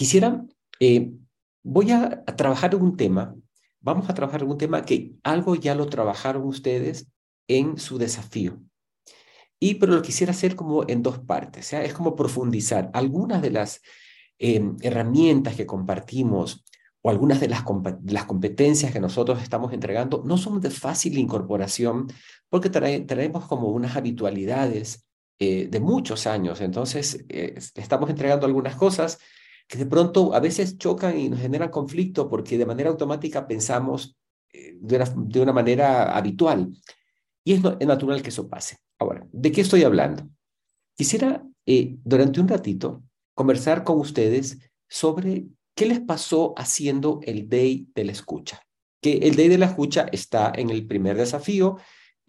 quisiera, eh, voy a, trabajar en un tema, vamos a trabajar un tema que algo ya lo trabajaron ustedes en su desafío. Y pero lo quisiera hacer como en dos partes, es como profundizar algunas de las em, herramientas que compartimos o algunas de las, competencias que nosotros estamos entregando no son de fácil incorporación porque traemos como unas habitualidades eh, de muchos años. Entonces, eh, estamos entregando algunas cosas que de pronto a veces chocan y nos generan conflicto porque de manera automática pensamos eh, de, una, de, una, manera habitual. Y es, es, natural que eso pase. Ahora, ¿de qué estoy hablando? Quisiera durante un ratito conversar con ustedes sobre qué les pasó haciendo el Day de la Escucha. Que el Day de la Escucha está en el primer desafío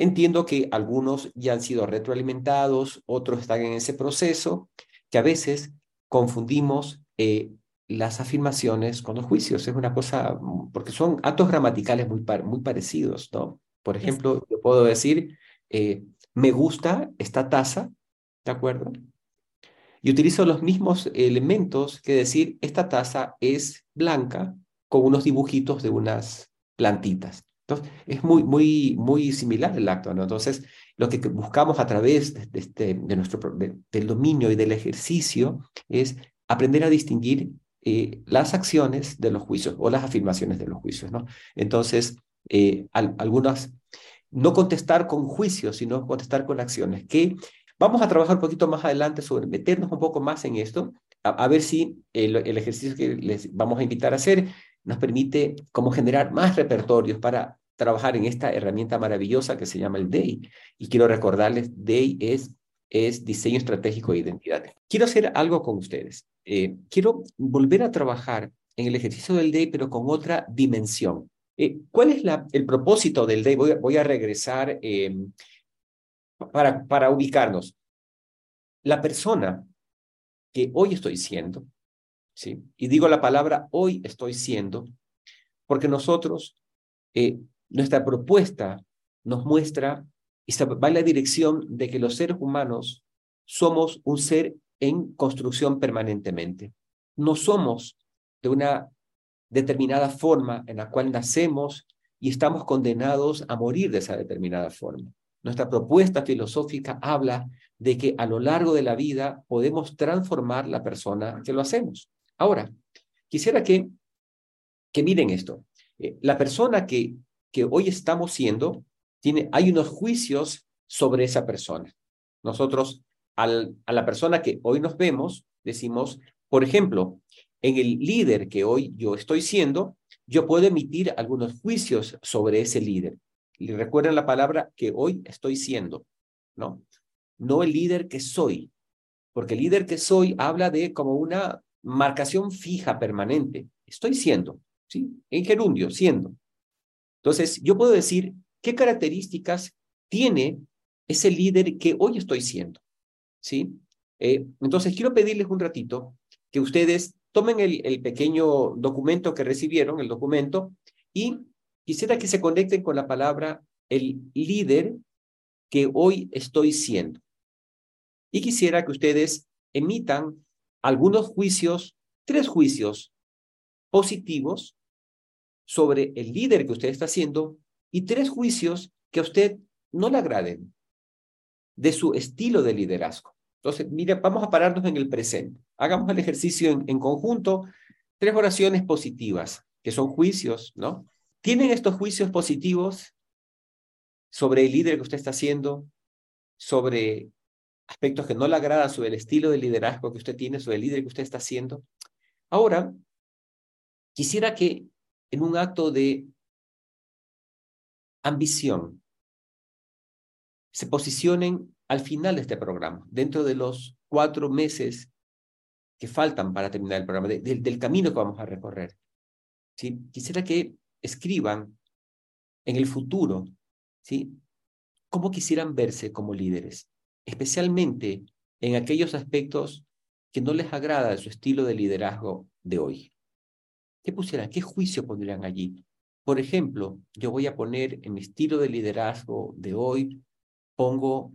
Entiendo que algunos ya han sido retroalimentados, otros están en ese proceso, que a veces confundimos eh, las afirmaciones con los juicios. Es una cosa, porque son actos gramaticales muy, muy parecidos, ¿no? Por ejemplo, yo puedo decir, eh, me gusta esta taza, ¿de acuerdo? Y utilizo los mismos elementos que decir, esta taza es blanca con unos dibujitos de unas plantitas es muy, muy, muy similar el acto, ¿no? Entonces, lo que buscamos a través de, este, de nuestro, del dominio y del ejercicio es aprender a distinguir eh, las acciones de los juicios o las afirmaciones de los juicios. Entonces, eh, algunas, no contestar con juicios, sino contestar con acciones, que vamos a trabajar un poquito más adelante sobre meternos un poco más en esto, a, ver si el, ejercicio que les vamos a invitar a hacer nos permite como generar más repertorios para trabajar en esta herramienta maravillosa que se llama el DAY. Y quiero recordarles, DAY es, es diseño estratégico de identidad. Quiero hacer algo con ustedes. Eh, quiero volver a trabajar en el ejercicio del DAY, pero con otra dimensión. Eh, ¿Cuál es la, el propósito del DAY? Voy a, voy a regresar em, para, para ubicarnos. La persona que hoy estoy siendo, ¿sí? y digo la palabra hoy estoy siendo, porque nosotros eh, nuestra propuesta nos muestra y va en la dirección de que los seres humanos somos un ser en construcción permanentemente. No somos de una determinada forma en la cual nacemos y estamos condenados a morir de esa determinada forma. Nuestra propuesta filosófica habla de que a lo largo de la vida podemos transformar la persona que lo hacemos. Ahora, quisiera que, que miren esto. Eh, la persona que que hoy estamos siendo, tiene, hay unos juicios sobre esa persona. Nosotros, al, a la persona que hoy nos vemos, decimos, por ejemplo, en el líder que hoy yo estoy siendo, yo puedo emitir algunos juicios sobre ese líder. Y recuerden la palabra que hoy estoy siendo, ¿no? No el líder que soy, porque el líder que soy habla de como una marcación fija, permanente. Estoy siendo, ¿sí? En gerundio, siendo. Entonces, yo puedo decir qué características tiene ese líder que hoy estoy siendo. ¿Sí? Eh, entonces, quiero pedirles un ratito que ustedes tomen el, el pequeño documento que recibieron, el documento, y quisiera que se conecten con la palabra el líder que hoy estoy siendo. Y quisiera que ustedes emitan algunos juicios, tres juicios positivos sobre el líder que usted está haciendo y tres juicios que a usted no le agraden de su estilo de liderazgo. Entonces, mire, vamos a pararnos en el presente. Hagamos el ejercicio en, en conjunto. Tres oraciones positivas, que son juicios, ¿no? ¿Tienen estos juicios positivos sobre el líder que usted está haciendo, sobre aspectos que no le agradan, sobre el estilo de liderazgo que usted tiene, sobre el líder que usted está haciendo? Ahora, quisiera que en un acto de ambición, se posicionen al final de este programa, dentro de los cuatro meses que faltan para terminar el programa, del camino que vamos a recorrer. ¿sí? Quisiera que escriban en el futuro, ¿sí? cómo quisieran verse como líderes, especialmente en aquellos aspectos que no les agrada de su estilo de liderazgo de hoy. ¿Qué pusieran? ¿Qué juicio pondrían allí? Por ejemplo, yo voy a poner en mi estilo de liderazgo de hoy, pongo,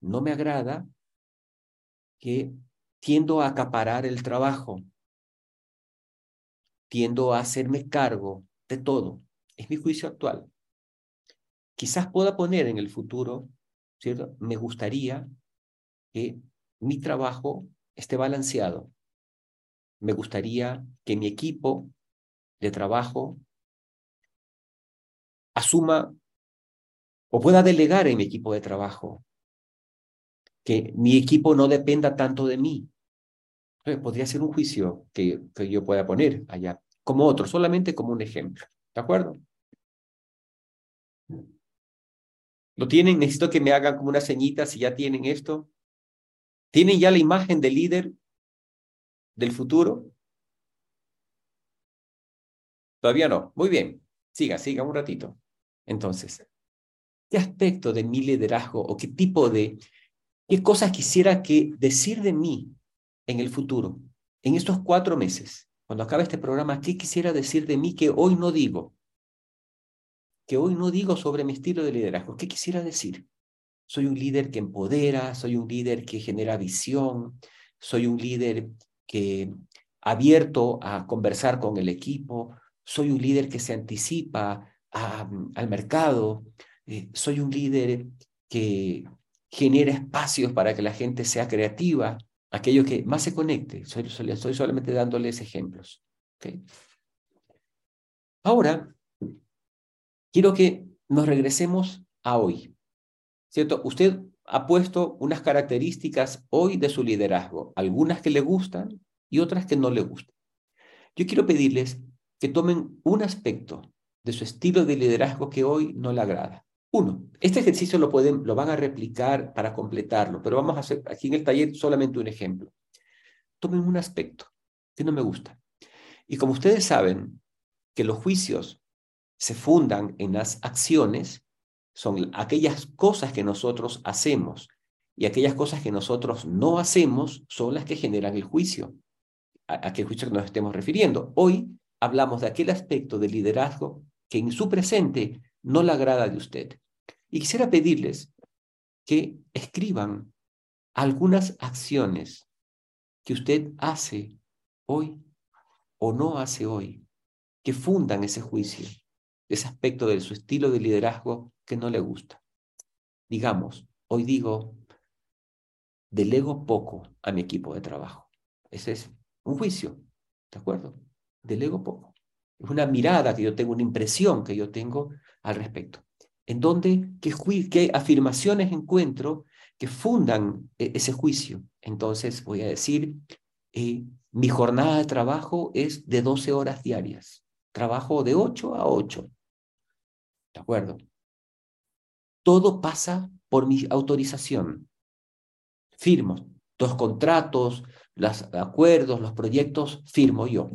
no me agrada que tiendo a acaparar el trabajo. tiendo a hacerme cargo de todo. Es mi juicio actual. Quizás pueda poner en el futuro, ¿cierto? Me gustaría que mi trabajo esté balanceado. Me gustaría que mi equipo de trabajo asuma o pueda delegar en mi equipo de trabajo. Que mi equipo no dependa tanto de mí. podría ser un juicio que, que yo pueda poner allá, como otro, solamente como un ejemplo. ¿De acuerdo? ¿Lo tienen? Necesito que me hagan como una ceñita si ya tienen esto. ¿Tienen ya la imagen del líder del futuro? Todavía no. Muy bien. Siga, siga un ratito. Entonces, ¿qué aspecto de mi liderazgo o qué tipo de, qué cosas quisiera que decir de mí en el futuro, en estos cuatro meses, cuando acabe este programa, qué quisiera decir de mí que hoy no digo? Que hoy no digo sobre mi estilo de liderazgo. ¿Qué quisiera decir? Soy un líder que empodera, soy un líder que genera visión, soy un líder que abierto a conversar con el equipo, soy un líder que se anticipa al mercado, eh, soy un líder que genera espacios para que la gente sea creativa, aquello que más se conecte. Soy, estoy solamente dándoles ejemplos. Ahora, quiero que nos regresemos a hoy. ¿Cierto? Usted ha puesto unas características hoy de su liderazgo, algunas que le gustan y otras que no le gustan. Yo quiero pedirles que tomen un aspecto de su estilo de liderazgo que hoy no le agrada. Uno, este ejercicio lo, pueden, lo van a replicar para completarlo, pero vamos a hacer aquí en el taller solamente un ejemplo. Tomen un aspecto que no me gusta. Y como ustedes saben que los juicios se fundan en las acciones, son aquellas cosas que nosotros hacemos y aquellas cosas que nosotros no hacemos son las que generan el juicio, a, a qué juicio nos estemos refiriendo. Hoy hablamos de aquel aspecto de liderazgo que en su presente no le agrada de usted. Y quisiera pedirles que escriban algunas acciones que usted hace hoy o no hace hoy, que fundan ese juicio, ese aspecto de su estilo de liderazgo que no le gusta. Digamos, hoy digo, delego poco a mi equipo de trabajo. Ese es un juicio, ¿de acuerdo? Delego poco. Es una mirada que yo tengo, una impresión que yo tengo al respecto. En donde, qué, qué afirmaciones encuentro que fundan e, ese juicio. Entonces voy a decir, eh, mi jornada de trabajo es de 12 horas diarias. Trabajo de 8 a 8. ¿De acuerdo? Todo pasa por mi autorización. Firmo los contratos, los acuerdos, los proyectos, firmo yo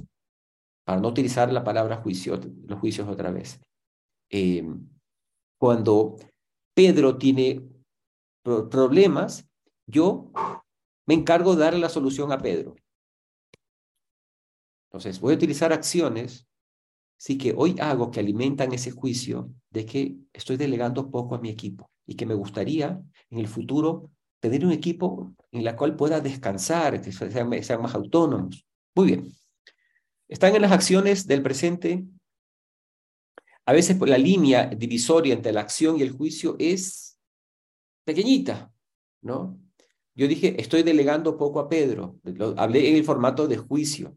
para no utilizar la palabra juicio, los juicios otra vez. Eh, cuando Pedro tiene problemas, yo me encargo de darle la solución a Pedro. Entonces, voy a utilizar acciones, sí que hoy hago que alimentan ese juicio de que estoy delegando poco a mi equipo y que me gustaría en el futuro tener un equipo en el cual pueda descansar, que sean más autónomos. Muy bien. Están en las acciones del presente. A veces la línea divisoria entre la acción y el juicio es pequeñita, ¿no? Yo dije, estoy delegando poco a Pedro. hablé en el formato de juicio.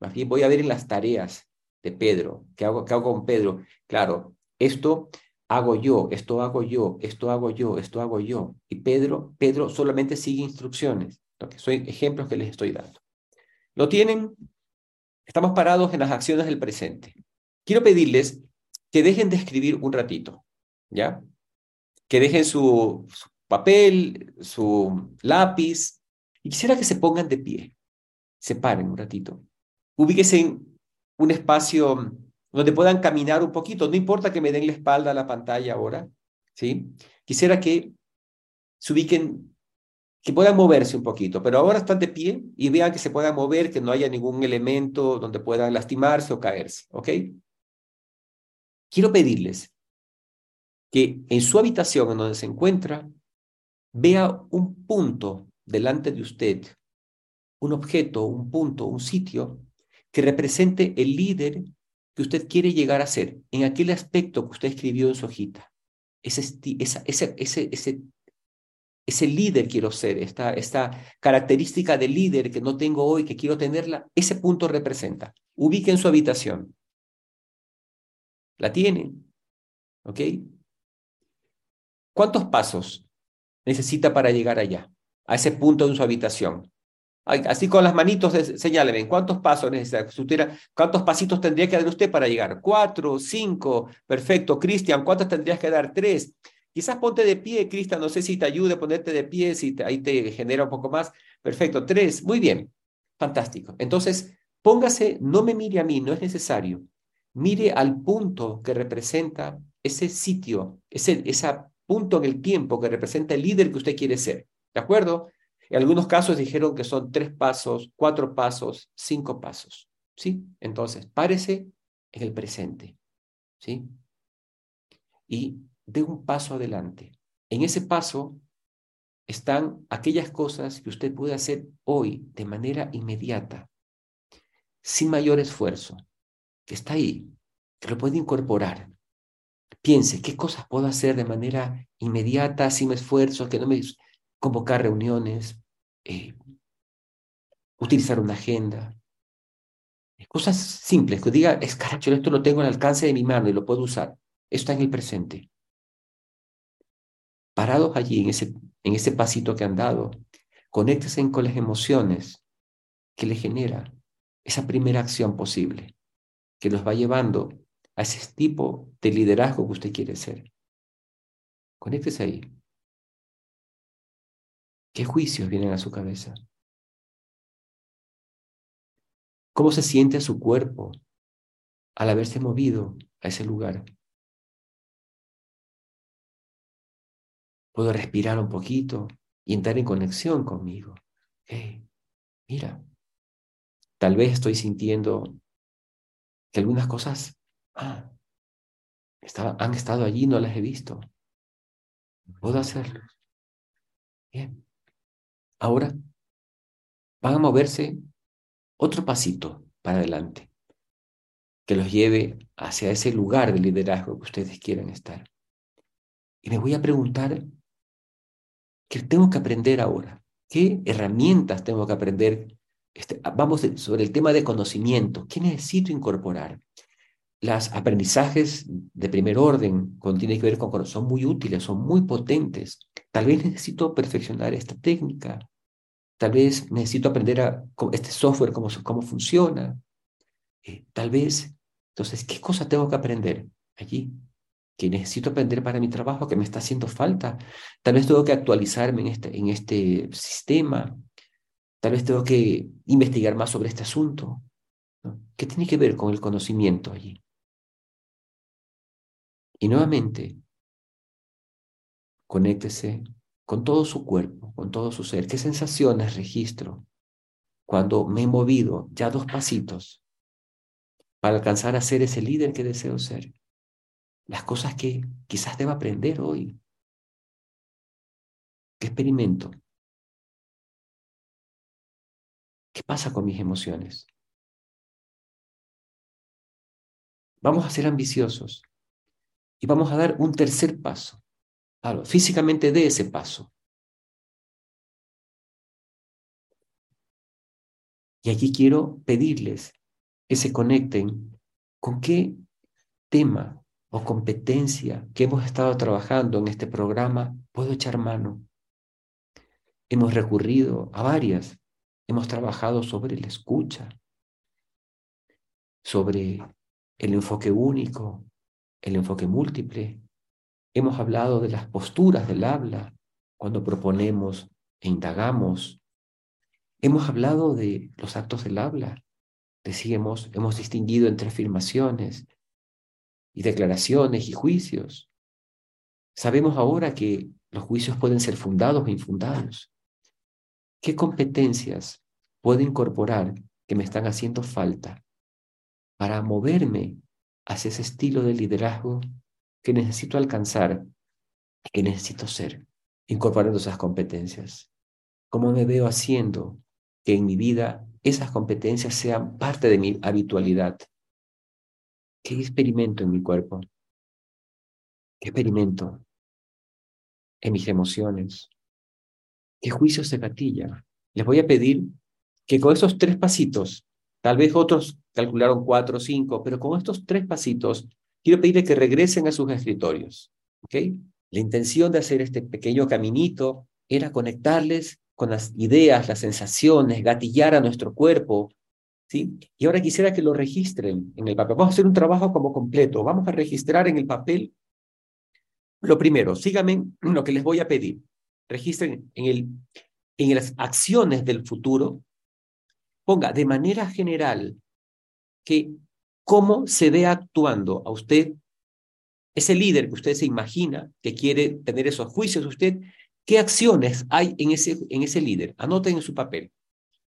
Más voy a ver en las tareas de Pedro. ¿Qué hago, qué hago con Pedro? Claro, esto hago yo, esto hago yo, esto hago yo, esto hago yo. Y Pedro, Pedro solamente sigue instrucciones. que son ejemplos que les estoy dando. ¿Lo tienen? Estamos parados en las acciones del presente. Quiero pedirles que dejen de escribir un ratito, ¿ya? Que dejen su, papel, su lápiz, y quisiera que se pongan de pie, se paren un ratito. Ubíquense en un espacio donde puedan caminar un poquito, no importa que me den la espalda a la pantalla ahora, ¿sí? Quisiera que se ubiquen que puedan moverse un poquito, pero ahora están de pie y vean que se puedan mover, que no haya ningún elemento donde puedan lastimarse o caerse, ¿ok? Quiero pedirles que en su habitación en donde se encuentra, vea un punto delante de usted, un objeto, un punto, un sitio, que represente el líder que usted quiere llegar a ser en aquel aspecto que usted escribió en su hojita. Ese, ese, ese, ese, ese líder quiero ser, esta, esta característica de líder que no tengo hoy, que quiero tenerla, ese punto representa. Ubique en su habitación. ¿La tiene? ¿Ok? ¿Cuántos pasos necesita para llegar allá, a ese punto en su habitación? Así con las manitos, señáleme, ¿cuántos pasos necesita? ¿Cuántos pasitos tendría que dar usted para llegar? Cuatro, cinco, perfecto. Cristian, ¿cuántos tendrías que dar? Tres. Quizás ponte de pie, Cristian, no sé si te ayude a ponerte de pie, si ahí te genera un poco más. Perfecto, tres, muy bien, fantástico. Entonces, póngase, no me mire a mí, no es necesario. Mire al punto que representa ese sitio, ese, ese punto en el tiempo que representa el líder que usted quiere ser. ¿De acuerdo? En algunos casos dijeron que son tres pasos, cuatro pasos, cinco pasos. ¿Sí? Entonces, párese en el presente. ¿Sí? Y dé un paso adelante. En ese paso están aquellas cosas que usted puede hacer hoy de manera inmediata, sin mayor esfuerzo, que está ahí, que lo puede incorporar. Piense, ¿qué cosas puedo hacer de manera inmediata, sin esfuerzo, que no me convocar reuniones, eh, utilizar una agenda. Cosas simples, que diga, es caracho, esto lo tengo al alcance de mi mano y lo puedo usar. Esto está en el presente. Parados allí en ese, en ese pasito que han dado, conéctese con las emociones que le genera esa primera acción posible, que los va llevando a ese tipo de liderazgo que usted quiere ser. Conéctese ahí. ¿Qué juicios vienen a su cabeza? ¿Cómo se siente su cuerpo al haberse movido a ese lugar? Puedo respirar un poquito y entrar en conexión conmigo. mira, tal vez estoy sintiendo que algunas cosas ah, han estado allí, no las he visto. Puedo hacerlo. Bien. Ahora van a moverse otro pasito para adelante que los lleve hacia ese lugar de liderazgo que ustedes quieran estar. Y me voy a preguntar, ¿qué tengo que aprender ahora? ¿Qué herramientas tengo que aprender? Este, vamos sobre el tema de conocimiento. ¿Qué necesito incorporar? Los aprendizajes de primer orden, cuando tiene que ver con son muy útiles, son muy potentes. Tal vez necesito perfeccionar esta técnica. Tal vez necesito aprender a este software, cómo, cómo funciona. Eh, tal vez, entonces, ¿qué cosa tengo que aprender allí? Que necesito aprender para mi trabajo, que me está haciendo falta. Tal vez tengo que actualizarme en este, en este sistema. Tal vez tengo que investigar más sobre este asunto. ¿Qué tiene que ver con el conocimiento allí? Y nuevamente, conéctese con todo su cuerpo, con todo su ser. ¿Qué sensaciones registro cuando me he movido ya dos pasitos para alcanzar a ser ese líder que deseo ser? Las cosas que quizás deba aprender hoy. ¿Qué experimento? ¿Qué pasa con mis emociones? Vamos a ser ambiciosos y vamos a dar un tercer paso físicamente dé ese paso. Y aquí quiero pedirles que se conecten con qué tema o competencia que hemos estado trabajando en este programa puedo echar mano. Hemos recurrido a varias. Hemos trabajado sobre la escucha, sobre el enfoque único, el enfoque múltiple, Hemos hablado de las posturas del habla cuando proponemos e indagamos. Hemos hablado de los actos del habla. Decíamos, hemos distinguido entre afirmaciones y declaraciones y juicios. Sabemos ahora que los juicios pueden ser fundados o infundados. ¿Qué competencias puedo incorporar que me están haciendo falta para moverme hacia ese estilo de liderazgo que necesito alcanzar, que necesito ser, incorporando esas competencias. ¿Cómo me veo haciendo que en mi vida esas competencias sean parte de mi habitualidad. ¿Qué experimento en mi cuerpo? ¿Qué experimento en mis emociones? ¿Qué juicio se gatilla? Les voy a pedir que con esos tres pasitos, tal vez otros calcularon cuatro o cinco, pero con estos tres pasitos, quiero pedirles que regresen a sus escritorios. ¿ok? La intención de hacer este pequeño caminito era conectarles con las ideas, las sensaciones, gatillar a nuestro cuerpo, ¿sí? Y ahora quisiera que lo registren en el papel. Vamos a hacer un trabajo como completo. Vamos a registrar en el papel lo primero. Síganme lo que les voy a pedir. Registren en, el, en las acciones del futuro. Ponga de manera general que cómo se ve actuando a usted ese líder que usted se imagina que quiere tener esos juicios, usted ¿Qué acciones hay en ese, en ese líder? Anoten en su papel.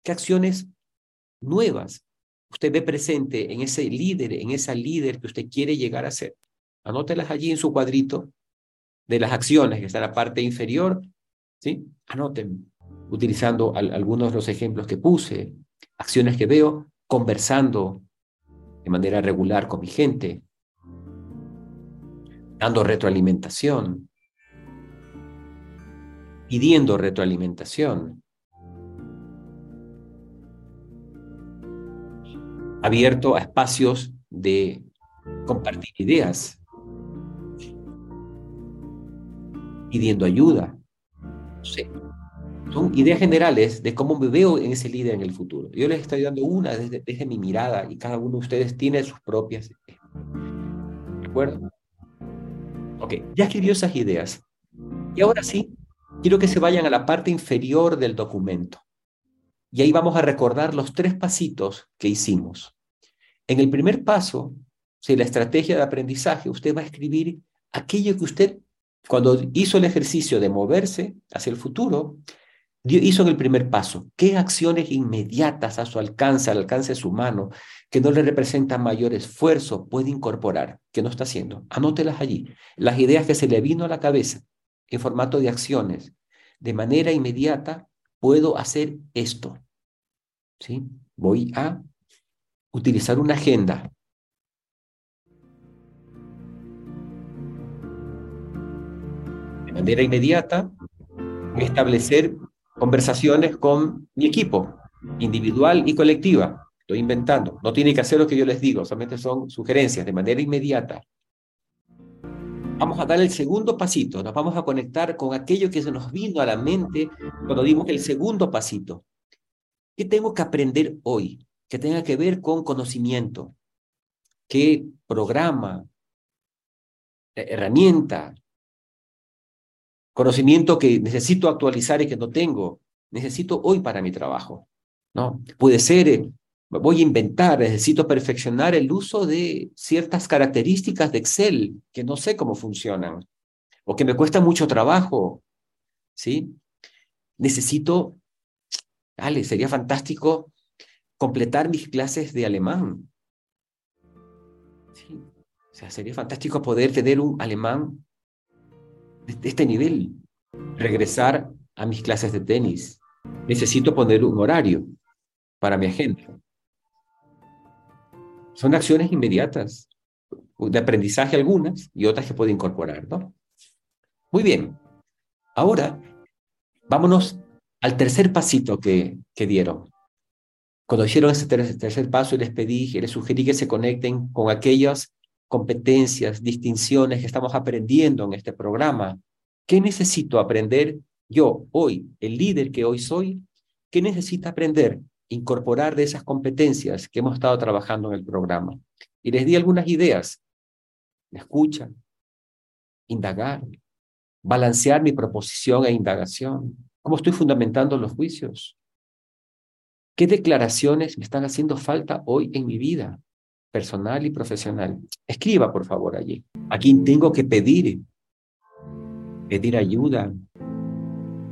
¿Qué acciones nuevas usted ve presente en ese líder, en esa líder que usted quiere llegar a ser? Anótelas allí en su cuadrito de las acciones que está en la parte inferior. ¿sí? Anoten, utilizando algunos de los ejemplos que puse, acciones que veo, conversando de manera regular con mi gente, dando retroalimentación, pidiendo retroalimentación. Abierto a espacios de compartir ideas, pidiendo ayuda. Son ideas generales de cómo me veo en ese líder en el futuro. Yo les estoy dando una desde, desde mi mirada y cada uno de ustedes tiene sus propias. ¿De acuerdo? Ok, ya escribió esas ideas. Y ahora sí, quiero que se vayan a la parte inferior del documento. Y ahí vamos a recordar los tres pasitos que hicimos. En el primer paso, si la estrategia de aprendizaje, usted va a escribir aquello que usted, cuando hizo el ejercicio de moverse hacia el futuro, hizo en el primer paso. ¿Qué acciones inmediatas a su alcance, al alcance de su mano, que no le representan mayor esfuerzo, puede incorporar? ¿Qué no está haciendo? Anótelas allí. Las ideas que se le vino a la cabeza en formato de acciones. De manera inmediata puedo hacer esto. ¿Sí? Voy a utilizar una agenda. De manera inmediata, establecer conversaciones con mi equipo, individual y colectiva. Estoy inventando. No tiene que hacer lo que yo les digo, solamente son sugerencias de manera inmediata. Vamos a dar el segundo pasito, nos vamos a conectar con aquello que se nos vino a la mente cuando dimos el segundo pasito. ¿Qué tengo que aprender hoy? Que tenga que ver con conocimiento. ¿Qué programa, herramienta, conocimiento que necesito actualizar y que no tengo, necesito hoy para mi trabajo? ¿no? Puede ser eh, voy a inventar, necesito perfeccionar el uso de ciertas características de Excel que no sé cómo funcionan o que me cuesta mucho trabajo, ¿sí? Necesito, dale, sería fantástico completar mis clases de alemán. ¿Sí? O sea, sería fantástico poder tener un alemán de este nivel, regresar a mis clases de tenis. Necesito poner un horario para mi agenda. Son acciones inmediatas, de aprendizaje algunas y otras que puede incorporar, ¿no? Muy bien. Ahora, vámonos al tercer pasito que, que dieron. Cuando hicieron ese tercer, paso, les pedí, les sugerí que se conecten con aquellas competencias, distinciones que estamos aprendiendo en este programa. ¿Qué necesito aprender yo hoy, el líder que hoy soy? ¿Qué necesita aprender incorporar de esas competencias que hemos estado trabajando en el programa. Y les di algunas ideas. Escucha, indagar, balancear mi proposición e indagación. ¿Cómo estoy fundamentando los juicios? ¿Qué declaraciones me están haciendo falta hoy en mi vida personal y profesional? Escriba, por favor, allí. ¿A quién tengo que pedir? Pedir ayuda.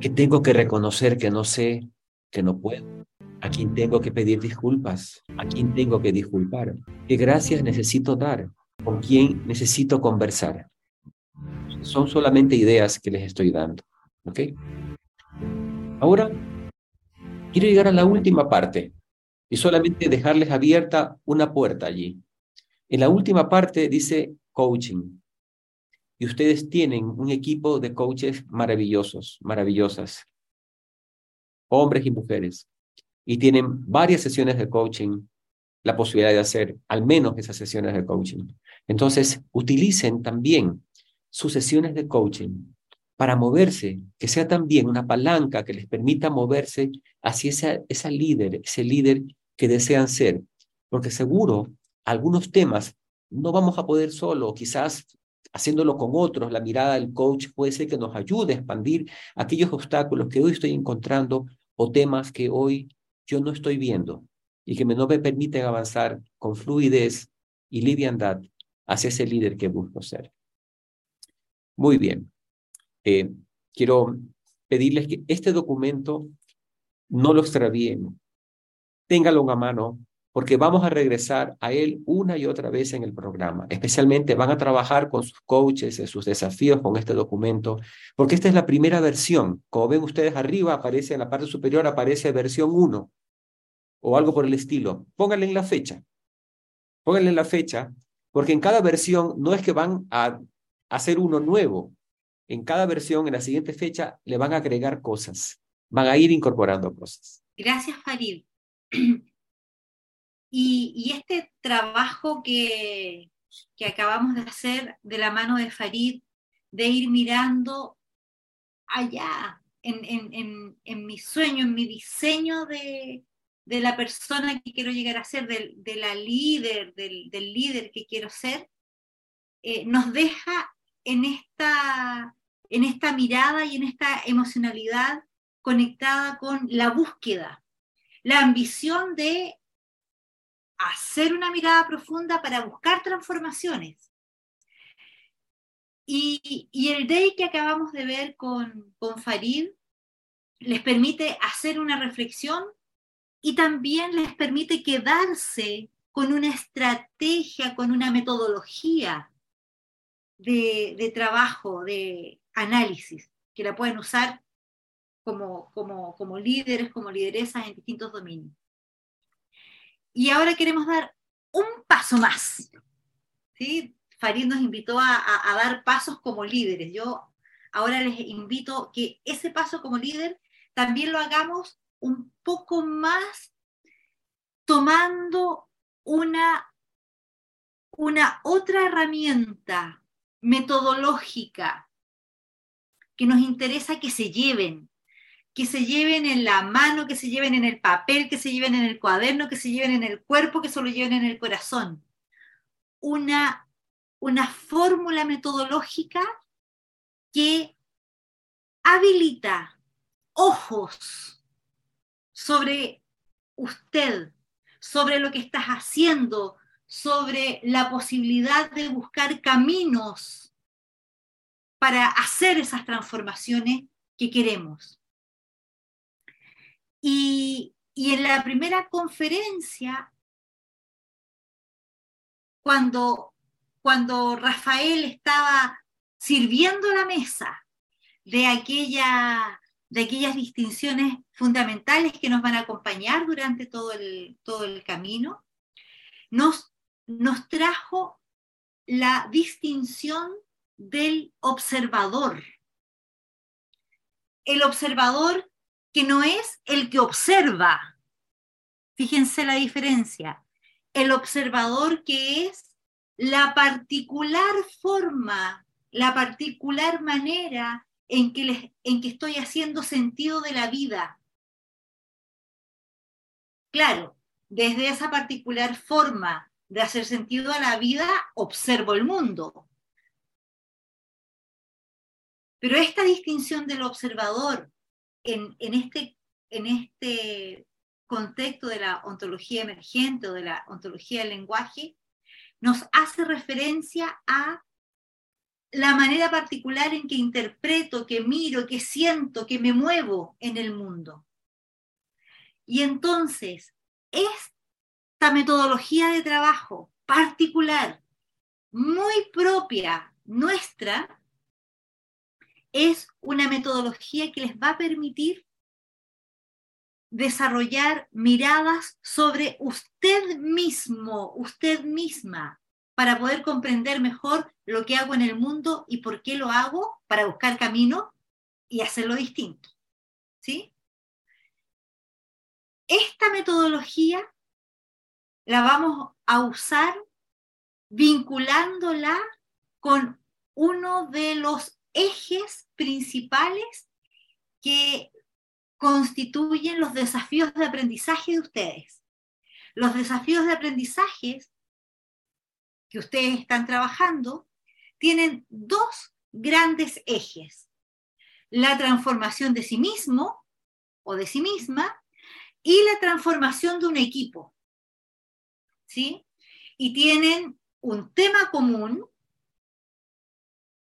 ¿Qué tengo que reconocer que no sé, que no puedo? ¿A quién tengo que pedir disculpas? ¿A quién tengo que disculpar? ¿Qué gracias necesito dar? ¿Con quién necesito conversar? Son solamente ideas que les estoy dando. ¿Ok? Ahora, quiero llegar a la última parte. y solamente dejarles abierta una puerta allí. En la última parte dice coaching. Y ustedes tienen un equipo de coaches maravillosos, maravillosas, hombres y mujeres. Y tienen varias sesiones de coaching, la posibilidad de hacer al menos esas sesiones de coaching. Entonces, utilicen también sus sesiones de coaching para moverse, que sea también una palanca que les permita moverse hacia esa, esa líder, ese líder que desean ser. Porque seguro, algunos temas no vamos a poder solo, quizás haciéndolo con otros, la mirada del coach puede ser que nos ayude a expandir aquellos obstáculos que hoy estoy encontrando o temas que hoy yo no estoy viendo y que no me permiten avanzar con fluidez y liviandad hacia ese líder que busco ser. Muy bien. Eh, quiero pedirles que este documento no lo extravíen. Téngalo a mano porque vamos a regresar a él una y otra vez en el programa. Especialmente van a trabajar con sus coaches, en sus desafíos con este documento, porque esta es la primera versión. Como ven ustedes arriba, aparece en la parte superior, aparece versión 1 o algo por el estilo. Pónganle en la fecha. Pónganle en la fecha, porque en cada versión no es que van a hacer uno nuevo. En cada versión, en la siguiente fecha, le van a agregar cosas. Van a ir incorporando cosas. Gracias, Farid. Y, este trabajo que, que acabamos de hacer de la mano de Farid, de ir mirando allá, en, en, en, mi sueño, en mi diseño de, de, la persona que quiero llegar a ser, de, la líder, del, líder que quiero ser, eh, nos deja en esta, en esta mirada y en esta emocionalidad conectada con la búsqueda, la ambición de hacer una mirada profunda para buscar transformaciones. Y, el day que acabamos de ver con, con Farid les permite hacer una reflexión y también les permite quedarse con una estrategia, con una metodología de, de, trabajo, de análisis, que la pueden usar como, como, como líderes, como lideresas en distintos dominios. Y ahora queremos dar un paso más. ¿sí? Farid nos invitó a, dar pasos como líderes. Yo ahora les invito que ese paso como líder también lo hagamos un poco más tomando una, una otra herramienta metodológica que nos interesa que se lleven, que se lleven en la mano, que se lleven en el papel, que se lleven en el cuaderno, que se lleven en el cuerpo, que se lo lleven en el corazón. Una, una fórmula metodológica que habilita ojos sobre usted, sobre lo que estás haciendo, sobre la posibilidad de buscar caminos para hacer esas transformaciones que queremos. Y, en la primera conferencia, cuando, cuando Rafael estaba sirviendo la mesa de, aquella, de aquellas distinciones fundamentales que nos van a acompañar durante todo el, todo el camino, nos, nos trajo la distinción del observador. El observador que no es el que observa. Fíjense la diferencia. El observador que es la particular forma, la particular manera en que, en que estoy haciendo sentido de la vida. Claro, desde esa particular forma de hacer sentido a la vida, observo el mundo. Pero esta distinción del observador en, este, en este contexto de la ontología emergente o de la ontología del lenguaje, nos hace referencia a la manera particular en que interpreto, que miro, que siento, que me muevo en el mundo. Y entonces, esta metodología de trabajo particular, muy propia nuestra, es una metodología que les va a permitir desarrollar miradas sobre usted mismo, usted misma, para poder comprender mejor lo que hago en el mundo y por qué lo hago, para buscar camino y hacerlo distinto. ¿Sí? Esta metodología la vamos a usar vinculándola con uno de los ejes principales que constituyen los desafíos de aprendizaje de ustedes. Los desafíos de aprendizaje que ustedes están trabajando tienen dos grandes ejes. La transformación de sí mismo o de sí misma y la transformación de un equipo. ¿Sí? Y tienen un tema común,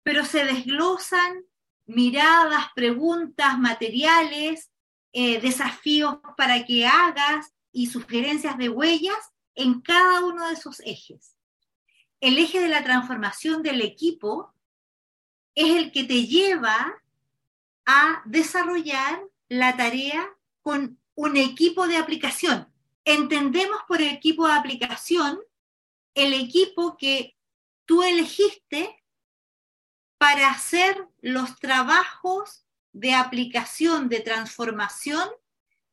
pero se desglosan miradas, preguntas, materiales, eh, desafíos para que hagas y sugerencias de huellas en cada uno de esos ejes. El eje de la transformación del equipo es el que te lleva a desarrollar la tarea con un equipo de aplicación. Entendemos por equipo de aplicación el equipo que tú elegiste para hacer los trabajos de aplicación, de transformación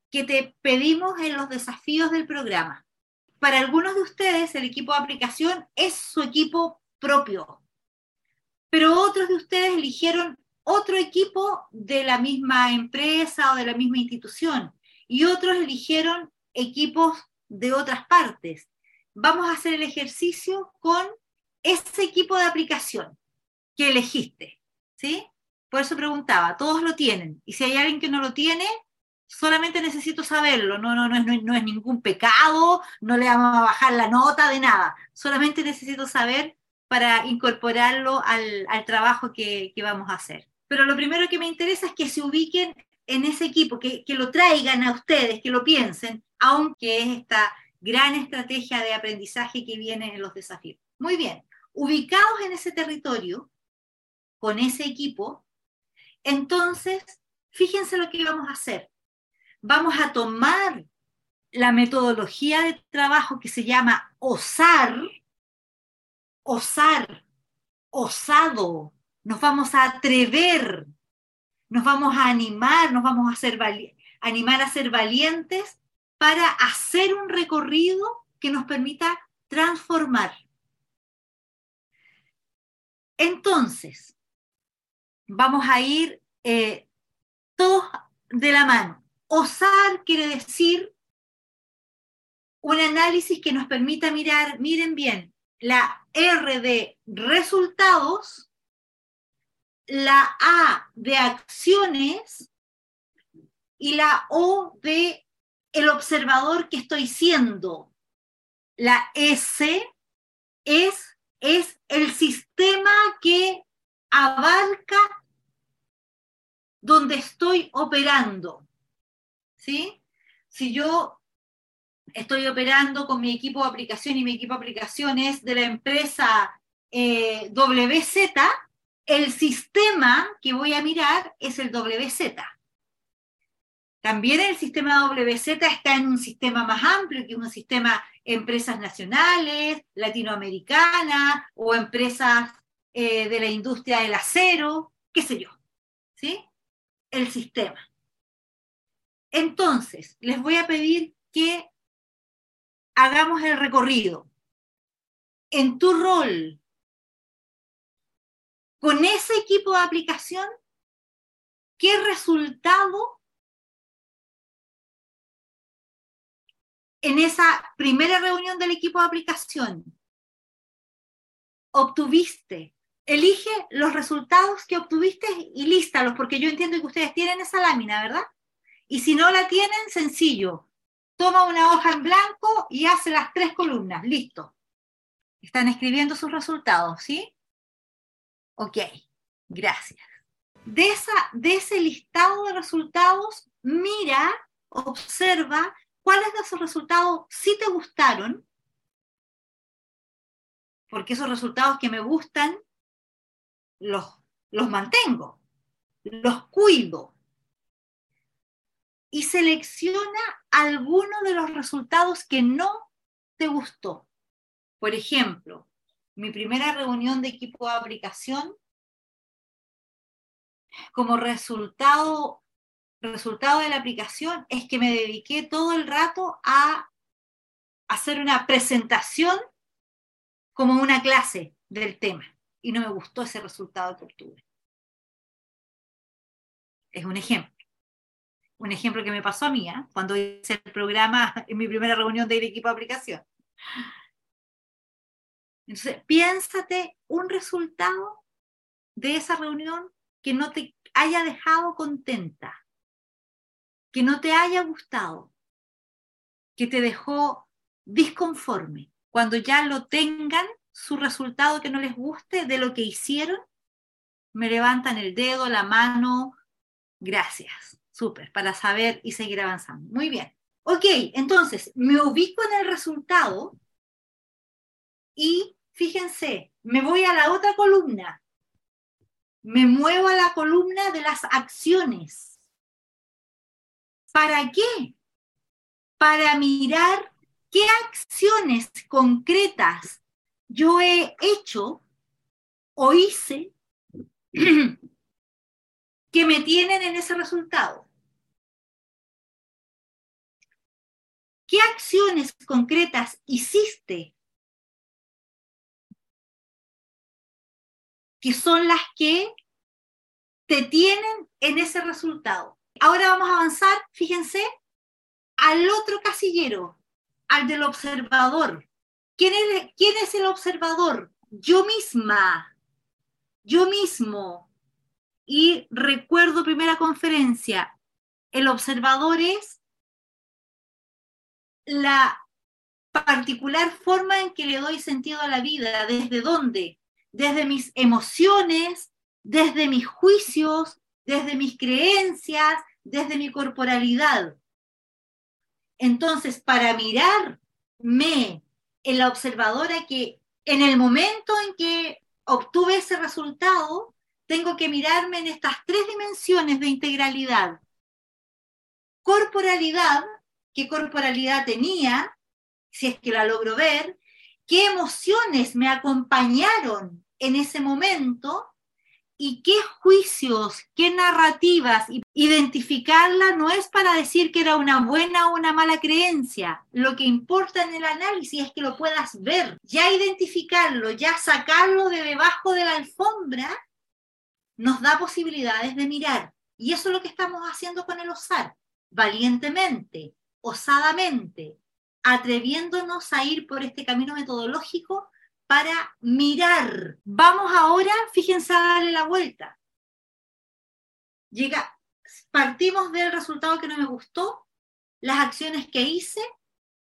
que te pedimos en los desafíos del programa. Para algunos de ustedes el equipo de aplicación es su equipo propio, pero otros de ustedes eligieron otro equipo de la misma empresa o de la misma institución y otros eligieron equipos de otras partes. Vamos a hacer el ejercicio con ese equipo de aplicación que elegiste, ¿sí? Por eso preguntaba, todos lo tienen. Y si hay alguien que no lo tiene, solamente necesito saberlo. No, no, no, es, ningún pecado, no le vamos a bajar la nota de nada. Solamente necesito saber para incorporarlo al, trabajo que, vamos a hacer. Pero lo primero que me interesa es que se ubiquen en ese equipo, que, que lo traigan a ustedes, que lo piensen, aunque es esta gran estrategia de aprendizaje que viene en los desafíos. Muy bien, ubicados en ese territorio, con ese equipo, entonces, fíjense lo que vamos a hacer. Vamos a tomar la metodología de trabajo que se llama osar, osar, osado, nos vamos a atrever, nos vamos a animar, nos vamos a hacer animar a ser valientes para hacer un recorrido que nos permita transformar. Entonces, vamos a ir eh, todos de la mano. Osar quiere decir un análisis que nos permita mirar, miren bien, la R de resultados, la A de acciones y la O de el observador que estoy siendo. La S es, es el sistema que abarca donde estoy operando. ¿Sí? Si yo estoy operando con mi equipo de aplicación y mi equipo de aplicación es de la empresa eh, WZ, el sistema que voy a mirar es el WZ. También el sistema WZ está en un sistema más amplio que un sistema empresas nacionales, latinoamericanas o empresas eh, de la industria del acero, qué sé yo. ¿Sí? el sistema. Entonces, les voy a pedir que hagamos el recorrido. En tu rol, con ese equipo de aplicación, ¿qué resultado en esa primera reunión del equipo de aplicación obtuviste elige los resultados que obtuviste y lístalos, porque yo entiendo que ustedes tienen esa lámina, ¿verdad? Y si no la tienen, sencillo. Toma una hoja en blanco y hace las tres columnas. Listo. Están escribiendo sus resultados, ¿sí? Ok, gracias. De, esa, de ese listado de resultados, mira, observa cuáles de esos resultados sí te gustaron, porque esos resultados que me gustan los, los mantengo, los cuido. Y selecciona alguno de los resultados que no te gustó. Por ejemplo, mi primera reunión de equipo de aplicación, como resultado, resultado de la aplicación es que me dediqué todo el rato a hacer una presentación como una clase del tema y no me gustó ese resultado que obtuve. Es un ejemplo. Un ejemplo que me pasó a mí, ¿eh? cuando hice el programa en mi primera reunión del equipo de aplicación. Entonces, piénsate un resultado de esa reunión que no te haya dejado contenta, que no te haya gustado, que te dejó disconforme. Cuando ya lo tengan, su resultado que no les guste de lo que hicieron, me levantan el dedo, la mano, gracias, súper, para saber y seguir avanzando. Muy bien. Ok, entonces me ubico en el resultado y fíjense, me voy a la otra columna, me muevo a la columna de las acciones. ¿Para qué? Para mirar qué acciones concretas yo he hecho o hice que me tienen en ese resultado. ¿Qué acciones concretas hiciste que son las que te tienen en ese resultado? Ahora vamos a avanzar, fíjense, al otro casillero, al del observador. ¿Quién es, ¿Quién es el observador? Yo misma, yo mismo. Y recuerdo primera conferencia, el observador es la particular forma en que le doy sentido a la vida, desde dónde, desde mis emociones, desde mis juicios, desde mis creencias, desde mi corporalidad. Entonces, para mirarme en la observadora que en el momento en que obtuve ese resultado, tengo que mirarme en estas tres dimensiones de integralidad. Corporalidad, qué corporalidad tenía, si es que la logro ver, qué emociones me acompañaron en ese momento y qué juicios, qué narrativas. Identificarla no es para decir que era una buena o una mala creencia. Lo que importa en el análisis es que lo puedas ver. Ya identificarlo, ya sacarlo de debajo de la alfombra, nos da posibilidades de mirar. Y eso es lo que estamos haciendo con el osar, valientemente, osadamente, atreviéndonos a ir por este camino metodológico para mirar. Vamos ahora, fíjense a darle la vuelta. Llega, partimos del resultado que no me gustó, las acciones que hice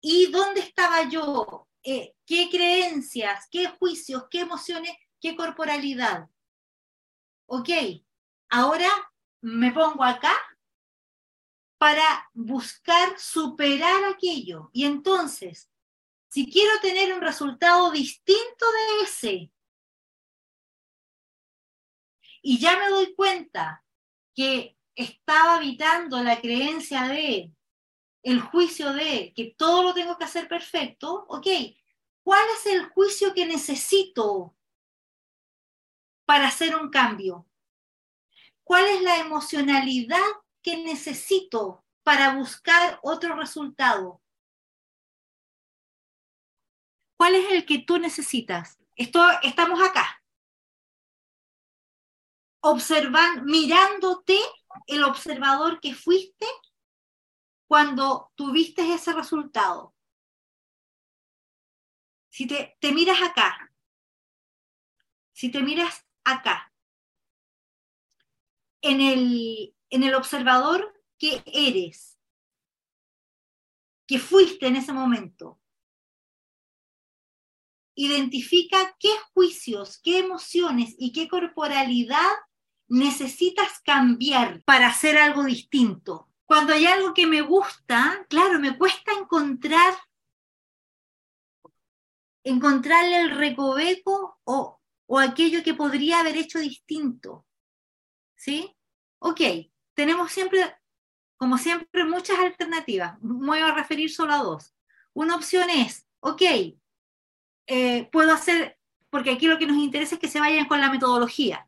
y dónde estaba yo, eh, qué creencias, qué juicios, qué emociones, qué corporalidad. Ok, ahora me pongo acá para buscar superar aquello. Y entonces, si quiero tener un resultado distinto de ese, y ya me doy cuenta que estaba habitando la creencia de, el juicio de que todo lo tengo que hacer perfecto, ok, ¿cuál es el juicio que necesito para hacer un cambio? ¿Cuál es la emocionalidad que necesito para buscar otro resultado? ¿Cuál es el que tú necesitas? Esto, estamos acá. Observan, mirándote el observador que fuiste cuando tuviste ese resultado. Si te, te miras acá, si te miras acá, en el, en el observador que eres, que fuiste en ese momento, identifica qué juicios, qué emociones y qué corporalidad necesitas cambiar para hacer algo distinto. Cuando hay algo que me gusta, claro, me cuesta encontrar encontrarle el recoveco o, o aquello que podría haber hecho distinto. ¿Sí? Ok, tenemos siempre como siempre, muchas alternativas. Me voy a referir solo a dos. Una opción es, ok, eh, puedo hacer, porque aquí lo que nos interesa es que se vayan con la metodología.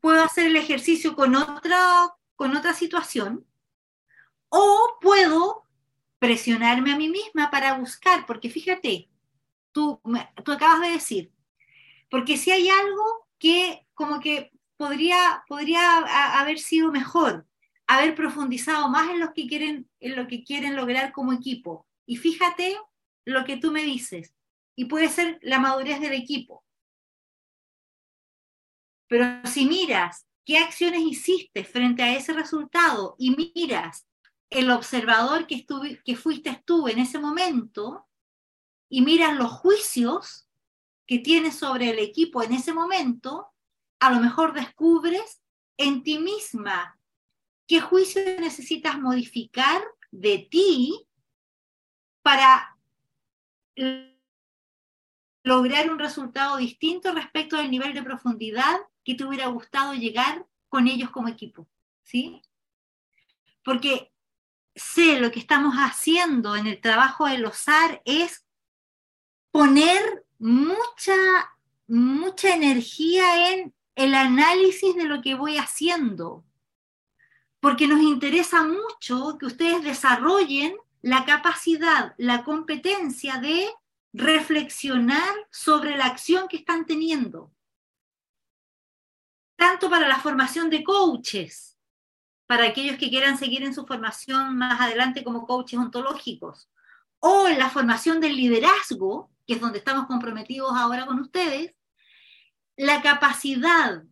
Puedo hacer el ejercicio con otra, con otra situación o puedo presionarme a mí misma para buscar, porque fíjate, tú, tú acabas de decir, porque si hay algo que como que podría, podría haber sido mejor, haber profundizado más en lo, que quieren, en lo que quieren lograr como equipo. Y fíjate lo que tú me dices, y puede ser la madurez del equipo. Pero si miras qué acciones hiciste frente a ese resultado y miras el observador que, que fuiste tú en ese momento y miras los juicios que tienes sobre el equipo en ese momento, a lo mejor descubres en ti misma qué juicio necesitas modificar de ti para lograr un resultado distinto respecto del nivel de profundidad que te hubiera gustado llegar con ellos como equipo, ¿sí? Porque sé lo que estamos haciendo en el trabajo de los SAR es poner mucha, mucha energía en el análisis de lo que voy haciendo, porque nos interesa mucho que ustedes desarrollen la capacidad, la competencia de reflexionar sobre la acción que están teniendo, tanto para la formación de coaches, para aquellos que quieran seguir en su formación más adelante como coaches ontológicos, o la formación del liderazgo, que es donde estamos comprometidos ahora con ustedes, la capacidad,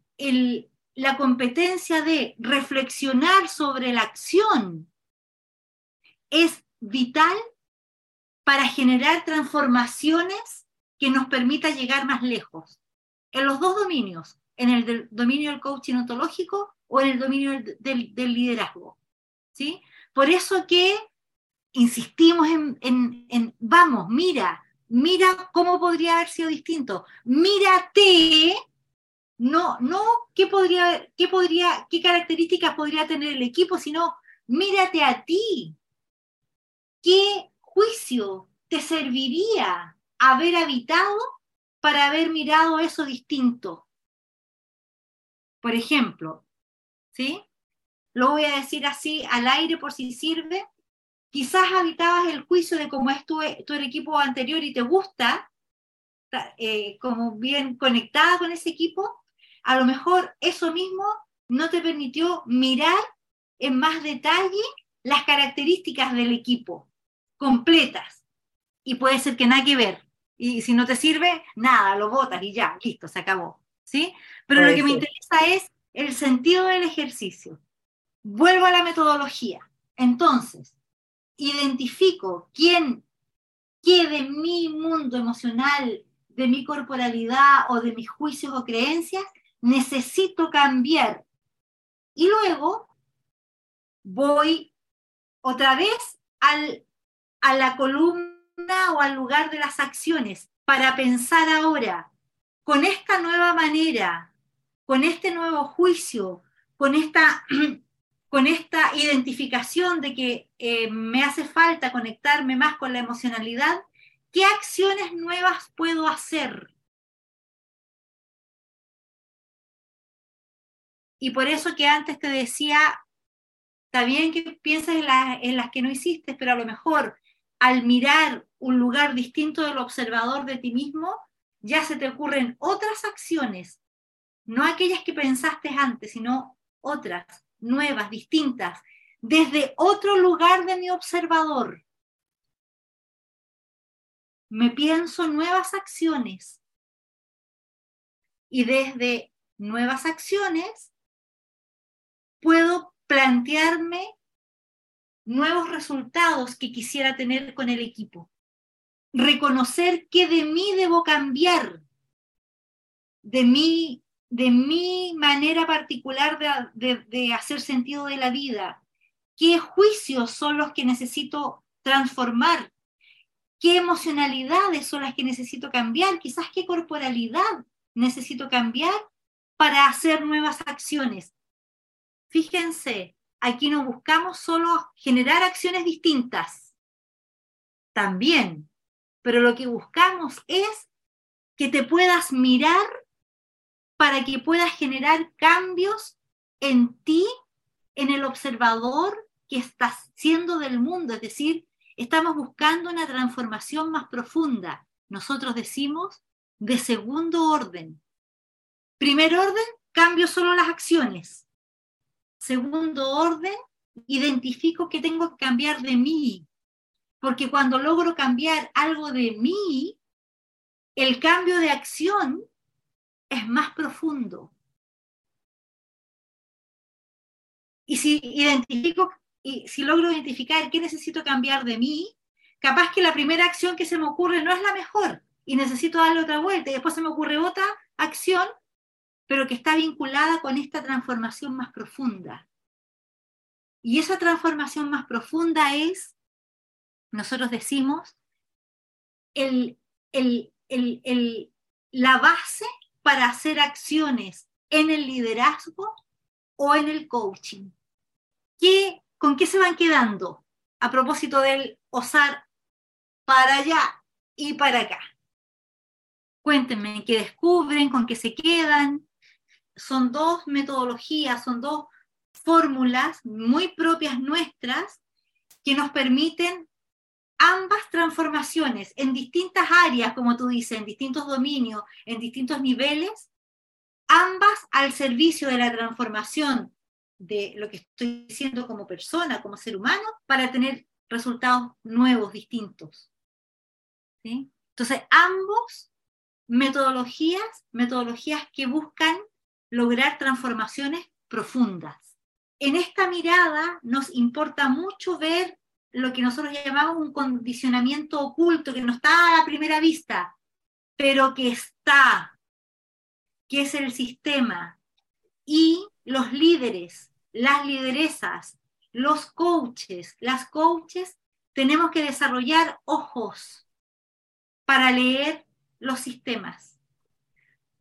la competencia de reflexionar sobre la acción es vital para generar transformaciones que nos permita llegar más lejos. En los dos dominios, en el dominio del coaching ontológico o en el dominio del, liderazgo. ¿sí? Por eso que insistimos en, vamos, mira, mira cómo podría haber sido distinto, mírate, no, no qué podría, qué podría, qué características podría tener el equipo, sino mírate a ti. ¿Qué juicio te serviría haber habitado para haber mirado eso distinto? Por ejemplo, ¿sí? Lo voy a decir así al aire por si sirve. Quizás habitabas el juicio de cómo es tu, equipo anterior y te gusta, eh, como bien conectada con ese equipo, a lo mejor eso mismo no te permitió mirar en más detalle las características del equipo completas. Y puede ser que nada que ver. Y si no te sirve, nada, lo botas y ya, listo, se acabó. ¿sí? Pero lo que me interesa es el sentido del ejercicio. Vuelvo a la metodología. Entonces, identifico quién, qué de mi mundo emocional, de mi corporalidad o de mis juicios o creencias necesito cambiar. Y luego voy otra vez al, a la columna o al lugar de las acciones para pensar ahora, con esta nueva manera, con este nuevo juicio, con esta, con esta identificación de que eh, me hace falta conectarme más con la emocionalidad, ¿qué acciones nuevas puedo hacer? Y por eso que antes te decía, está bien que pienses en, en las que no hiciste, pero a lo mejor al mirar un lugar distinto del observador de ti mismo, ya se te ocurren otras acciones, no aquellas que pensaste antes, sino otras, nuevas, distintas, desde otro lugar de mi observador. Me pienso nuevas acciones y desde nuevas acciones puedo plantearme nuevos resultados que quisiera tener con el equipo reconocer qué de mí debo cambiar, de mí, de mi manera particular de, de hacer sentido de la vida, qué juicios son los que necesito transformar, qué emocionalidades son las que necesito cambiar, quizás qué corporalidad necesito cambiar para hacer nuevas acciones. Fíjense, aquí no buscamos solo generar acciones distintas, también, pero lo que buscamos es que te puedas mirar para que puedas generar cambios en ti, en el observador que estás siendo del mundo, es decir, estamos buscando una transformación más profunda. Nosotros decimos de segundo orden. Primer orden, cambio solo las acciones. Segundo orden, identifico que tengo que cambiar de mí. Porque cuando logro cambiar algo de mí, el cambio de acción es más profundo. Y si identifico y si logro identificar qué necesito cambiar de mí, capaz que la primera acción que se me ocurre no es la mejor y necesito darle otra vuelta y después se me ocurre otra acción, pero que está vinculada con esta transformación más profunda. Y esa transformación más profunda es, nosotros decimos, el, la base para hacer acciones en el liderazgo o en el coaching. ¿Qué ¿con qué se van quedando a propósito del osar para allá y para acá? Cuéntenme qué descubren, con qué se quedan. Son dos metodologías, son dos fórmulas muy propias nuestras que nos permiten ambas transformaciones en distintas áreas, como tú dices, en distintos dominios, en distintos niveles, ambas al servicio de la transformación de lo que estoy diciendo como persona, como ser humano, para tener resultados nuevos, distintos. Entonces, ambos metodologías, metodologías que buscan lograr transformaciones profundas. En esta mirada nos importa mucho ver lo que nosotros llamamos un condicionamiento oculto, que no está a la primera vista, pero que está, que es el sistema, y los líderes, las lideresas, los coaches, las coaches, tenemos que desarrollar ojos para leer los sistemas.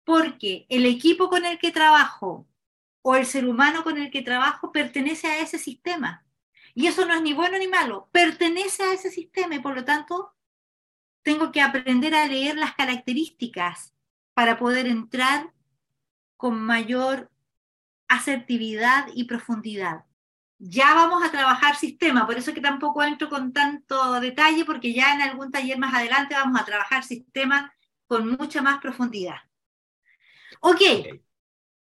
Porque el equipo con el que trabajo o el ser humano con el que trabajo pertenece a ese sistema. Y eso no es ni bueno ni malo, pertenece a ese sistema y por lo tanto tengo que aprender a leer las características para poder entrar con mayor asertividad y profundidad. Ya vamos a trabajar sistema, por eso que tampoco entro con tanto detalle, porque ya en algún taller más adelante vamos a trabajar sistema con mucha más profundidad. Ok,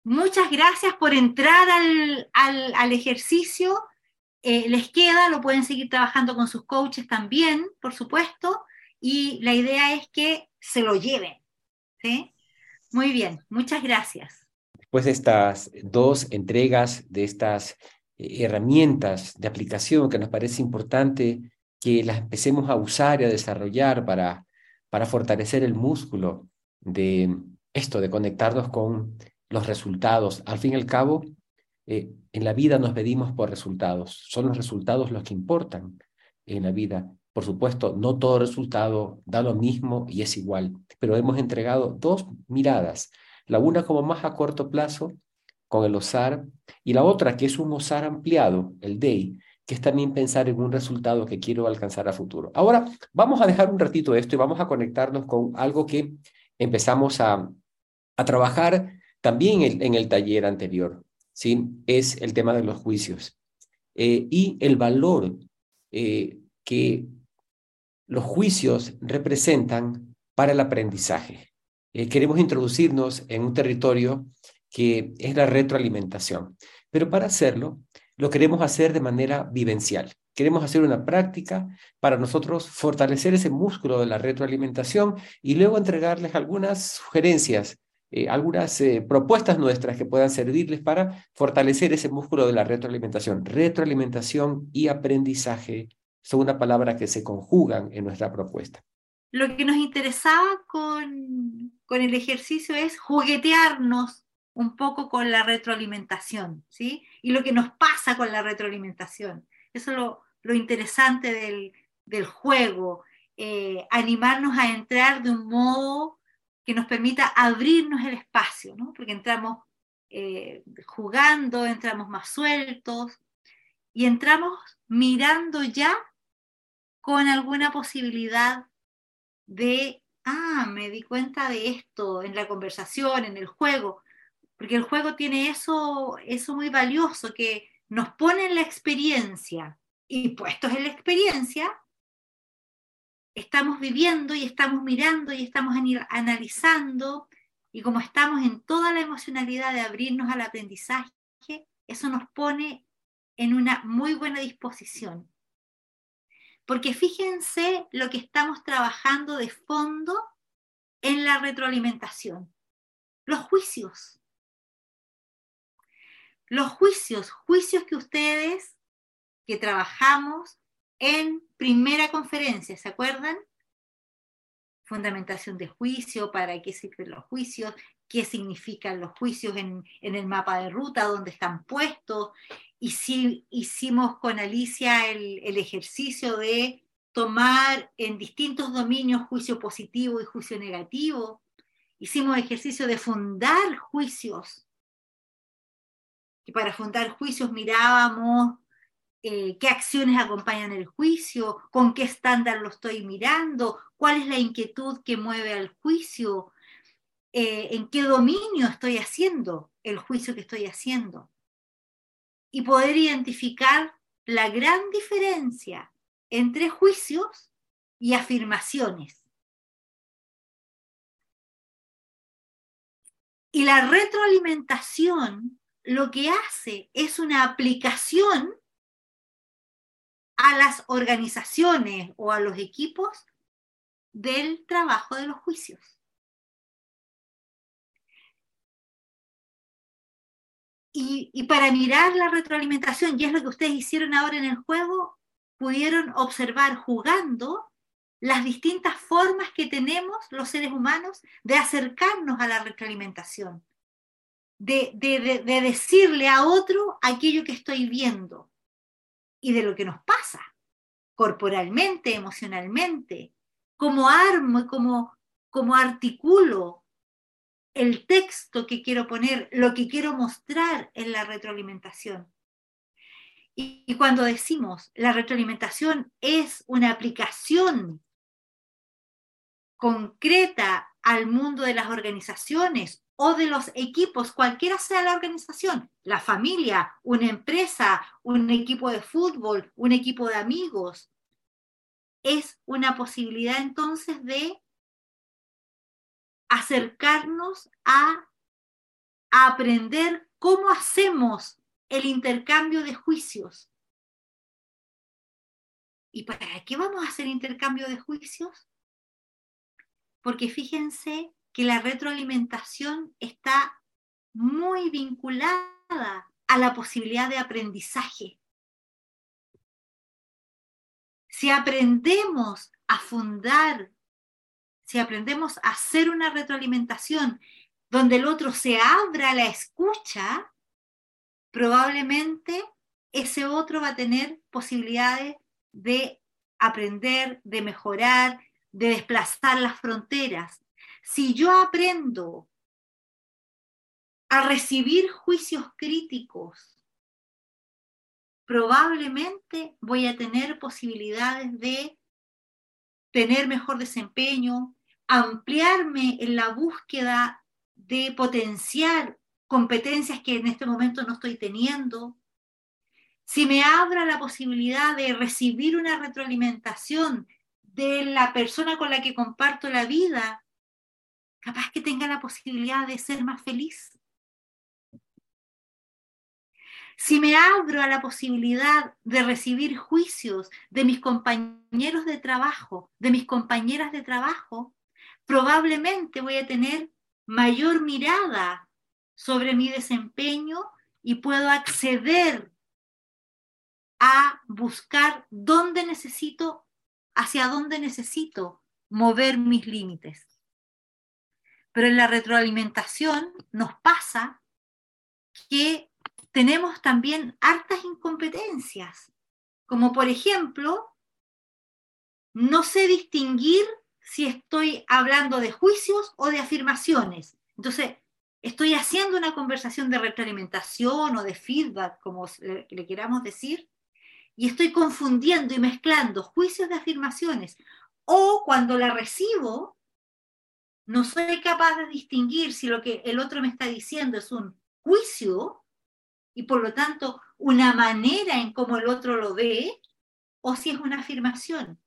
muchas gracias por entrar al, ejercicio. Eh, les queda, lo pueden seguir trabajando con sus coaches también, por supuesto, y la idea es que se lo lleven. ¿sí? Muy bien, muchas gracias pues estas dos entregas de estas eh, herramientas de aplicación que nos parece importante que las empecemos a usar y a desarrollar para, para fortalecer el músculo de esto, de conectarnos con los resultados. Al fin y al cabo, eh, en la vida nos medimos por resultados. Son los resultados los que importan en la vida. Por supuesto, no todo resultado da lo mismo y es igual, pero hemos entregado dos miradas la una como más a corto plazo, con el OSAR, y la otra que es un OSAR ampliado, el DEI, que es también pensar en un resultado que quiero alcanzar a futuro. Ahora, vamos a dejar un ratito esto y vamos a conectarnos con algo que empezamos a, a trabajar también en, el taller anterior, ¿sí? Es el tema de los juicios eh, y el valor eh, que los juicios representan para el aprendizaje. Eh, queremos introducirnos en un territorio que es la retroalimentación. Pero para hacerlo, lo queremos hacer de manera vivencial. Queremos hacer una práctica para nosotros fortalecer ese músculo de la retroalimentación y luego entregarles algunas sugerencias, eh, algunas eh, propuestas nuestras que puedan servirles para fortalecer ese músculo de la retroalimentación. Retroalimentación y aprendizaje son una palabra que se conjugan en nuestra propuesta. Lo que nos interesaba con, con el ejercicio es juguetearnos un poco con la retroalimentación, ¿sí? Y lo que nos pasa con la retroalimentación. Eso es lo, lo interesante del, del juego, eh, animarnos a entrar de un modo que nos permita abrirnos el espacio, ¿no? Porque entramos eh, jugando, entramos más sueltos. y entramos mirando ya con alguna posibilidad de, ah, me di cuenta de esto en la conversación, en el juego, porque el juego tiene eso, eso muy valioso que nos pone en la experiencia y puestos en la experiencia, estamos viviendo y estamos mirando y estamos analizando y como estamos en toda la emocionalidad de abrirnos al aprendizaje, eso nos pone en una muy buena disposición. Porque fíjense lo que estamos trabajando de fondo en la retroalimentación. Los juicios. Los juicios, juicios que ustedes, que trabajamos en primera conferencia, ¿se acuerdan? Fundamentación de juicio, para qué sirven los juicios, qué significan los juicios en, el mapa de ruta, dónde están puestos. Y si hicimos con Alicia el, el ejercicio de tomar en distintos dominios juicio positivo y juicio negativo. Hicimos ejercicio de fundar juicios. Y para fundar juicios mirábamos eh, qué acciones acompañan el juicio, con qué estándar lo estoy mirando, cuál es la inquietud que mueve al juicio, eh, en qué dominio estoy haciendo el juicio que estoy haciendo. Y poder identificar la gran diferencia entre juicios y afirmaciones. Y la retroalimentación lo que hace es una aplicación a las organizaciones o a los equipos del trabajo de los juicios. Y, para mirar la retroalimentación, y es lo que ustedes hicieron ahora en el juego, pudieron observar jugando las distintas formas que tenemos los seres humanos de acercarnos a la retroalimentación, de, de, decirle a otro aquello que estoy viendo y de lo que nos pasa corporalmente, emocionalmente, como armo, como, como articulo el texto que quiero poner, lo que quiero mostrar en la retroalimentación. Y, cuando decimos la retroalimentación es una aplicación concreta al mundo de las organizaciones o de los equipos, cualquiera sea la organización, la familia, una empresa, un equipo de fútbol, un equipo de amigos, es una posibilidad entonces de acercarnos a, aprender cómo hacemos el intercambio de juicios. ¿Y para qué vamos a hacer intercambio de juicios? Porque fíjense que la retroalimentación está muy vinculada a la posibilidad de aprendizaje. Si aprendemos a fundar si aprendemos a hacer una retroalimentación donde el otro se abra la escucha, probablemente ese otro va a tener posibilidades de aprender, de mejorar, de desplazar las fronteras. Si yo aprendo a recibir juicios críticos, probablemente voy a tener posibilidades de tener mejor desempeño, ampliarme en la búsqueda de potenciar competencias que en este momento no estoy teniendo, si me abra la posibilidad de recibir una retroalimentación de la persona con la que comparto la vida, capaz que tenga la posibilidad de ser más feliz. Si me abro a la posibilidad de recibir juicios de mis compañeros de trabajo, de mis compañeras de trabajo, probablemente voy a tener mayor mirada sobre mi desempeño y puedo acceder a buscar dónde necesito, hacia dónde necesito mover mis límites. Pero en la retroalimentación nos pasa que tenemos también hartas incompetencias, como por ejemplo, no sé distinguir si estoy hablando de juicios o de afirmaciones. Entonces, estoy haciendo una conversación de retroalimentación o de feedback, como le, queramos decir, y estoy confundiendo y mezclando juicios de afirmaciones, o cuando la recibo, no soy capaz de distinguir si lo que el otro me está diciendo es un juicio y por lo tanto una manera en cómo el otro lo ve, o si es una afirmación.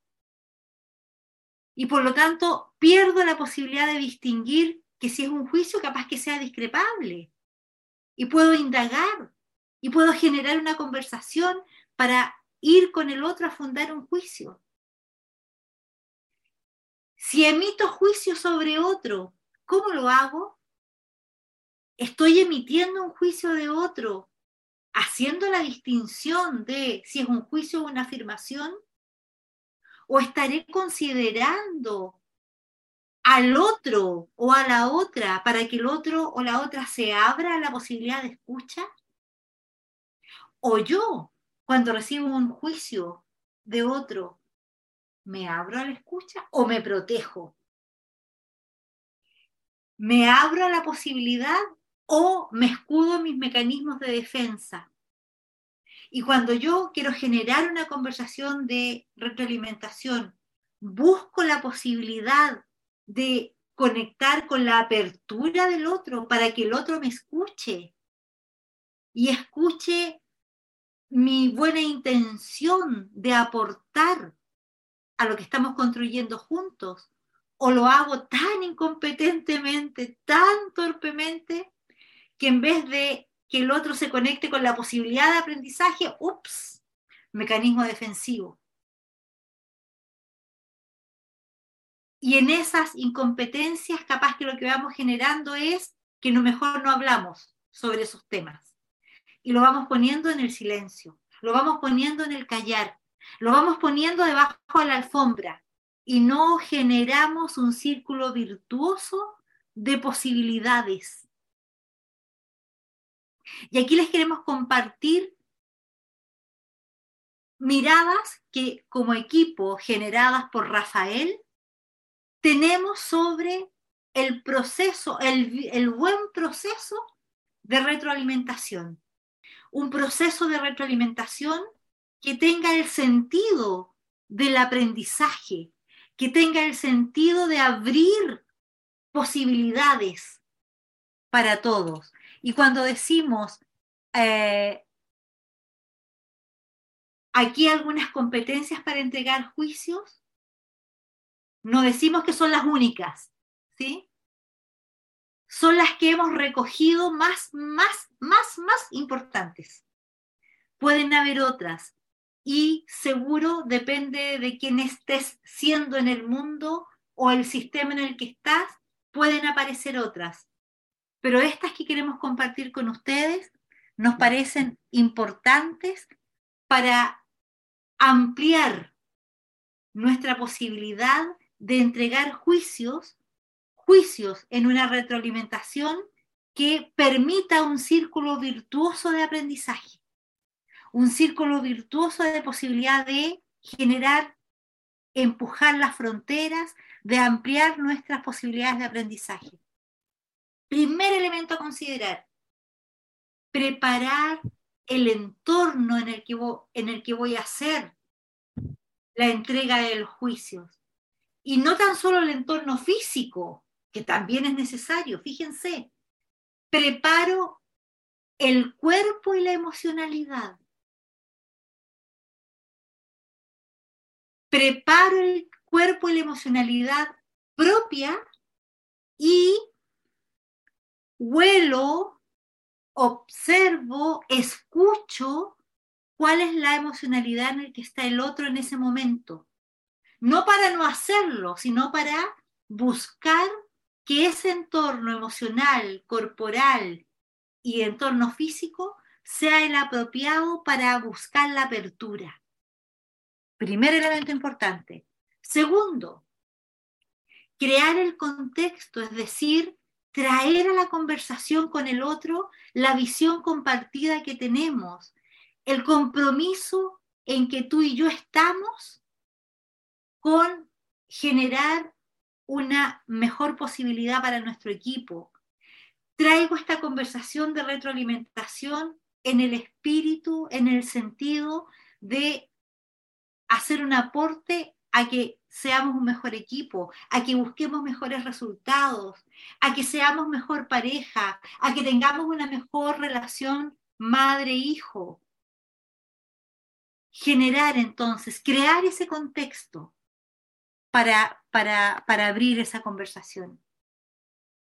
Y por lo tanto pierdo la posibilidad de distinguir que si es un juicio capaz que sea discrepable. Y puedo indagar y puedo generar una conversación para ir con el otro a fundar un juicio. Si emito juicio sobre otro, ¿cómo lo hago? Estoy emitiendo un juicio de otro, haciendo la distinción de si es un juicio o una afirmación, o estaré considerando al otro o a la otra para que el otro o la otra se abra a la posibilidad de escucha? ¿O yo, cuando recibo un juicio de otro, ¿Me abro a la escucha o me protejo? ¿Me abro a la posibilidad o me escudo en mis mecanismos de defensa? Y cuando yo quiero generar una conversación de retroalimentación, busco la posibilidad de conectar con la apertura del otro para que el otro me escuche y escuche mi buena intención de aportar a lo que estamos construyendo juntos, o lo hago tan incompetentemente, tan torpemente, que en vez de que el otro se conecte con la posibilidad de aprendizaje, ups, mecanismo defensivo. Y en esas incompetencias, capaz que lo que vamos generando es que no mejor no hablamos sobre esos temas. Y lo vamos poniendo en el silencio, lo vamos poniendo en el callar, lo vamos poniendo debajo de la alfombra y no generamos un círculo virtuoso de posibilidades. Y aquí les queremos compartir miradas que como equipo generadas por Rafael tenemos sobre el proceso, el, el buen proceso de retroalimentación. Un proceso de retroalimentación que tenga el sentido del aprendizaje, que tenga el sentido de abrir posibilidades para todos. Y cuando decimos, eh, aquí algunas competencias para entregar juicios, no decimos que son las únicas, ¿sí? Son las que hemos recogido más, más, más, más importantes. Pueden haber otras, y seguro depende de quién estés siendo en el mundo o el sistema en el que estás, pueden aparecer otras. Pero estas que queremos compartir con ustedes nos parecen importantes para ampliar nuestra posibilidad de entregar juicios, juicios en una retroalimentación que permita un círculo virtuoso de aprendizaje un círculo virtuoso de posibilidad de generar, empujar las fronteras, de ampliar nuestras posibilidades de aprendizaje. Primer elemento a considerar, preparar el entorno en el que, voy, en el que voy a hacer la entrega de los juicios. Y no tan solo el entorno físico, que también es necesario, fíjense, preparo el cuerpo y la emocionalidad. Preparo el cuerpo y la emocionalidad propia y huelo, observo, escucho cuál es la emocionalidad en la que está el otro en ese momento. No para no hacerlo, sino para buscar que ese entorno emocional, corporal y entorno físico sea el apropiado para buscar la apertura. Primer elemento importante. Segundo, crear el contexto, es decir, traer a la conversación con el otro la visión compartida que tenemos, el compromiso en que tú y yo estamos con generar una mejor posibilidad para nuestro equipo. Traigo esta conversación de retroalimentación en el espíritu, en el sentido de hacer un aporte a que seamos un mejor equipo, a que busquemos mejores resultados, a que seamos mejor pareja, a que tengamos una mejor relación madre-hijo. Generar entonces, crear ese contexto para, para, para abrir esa conversación.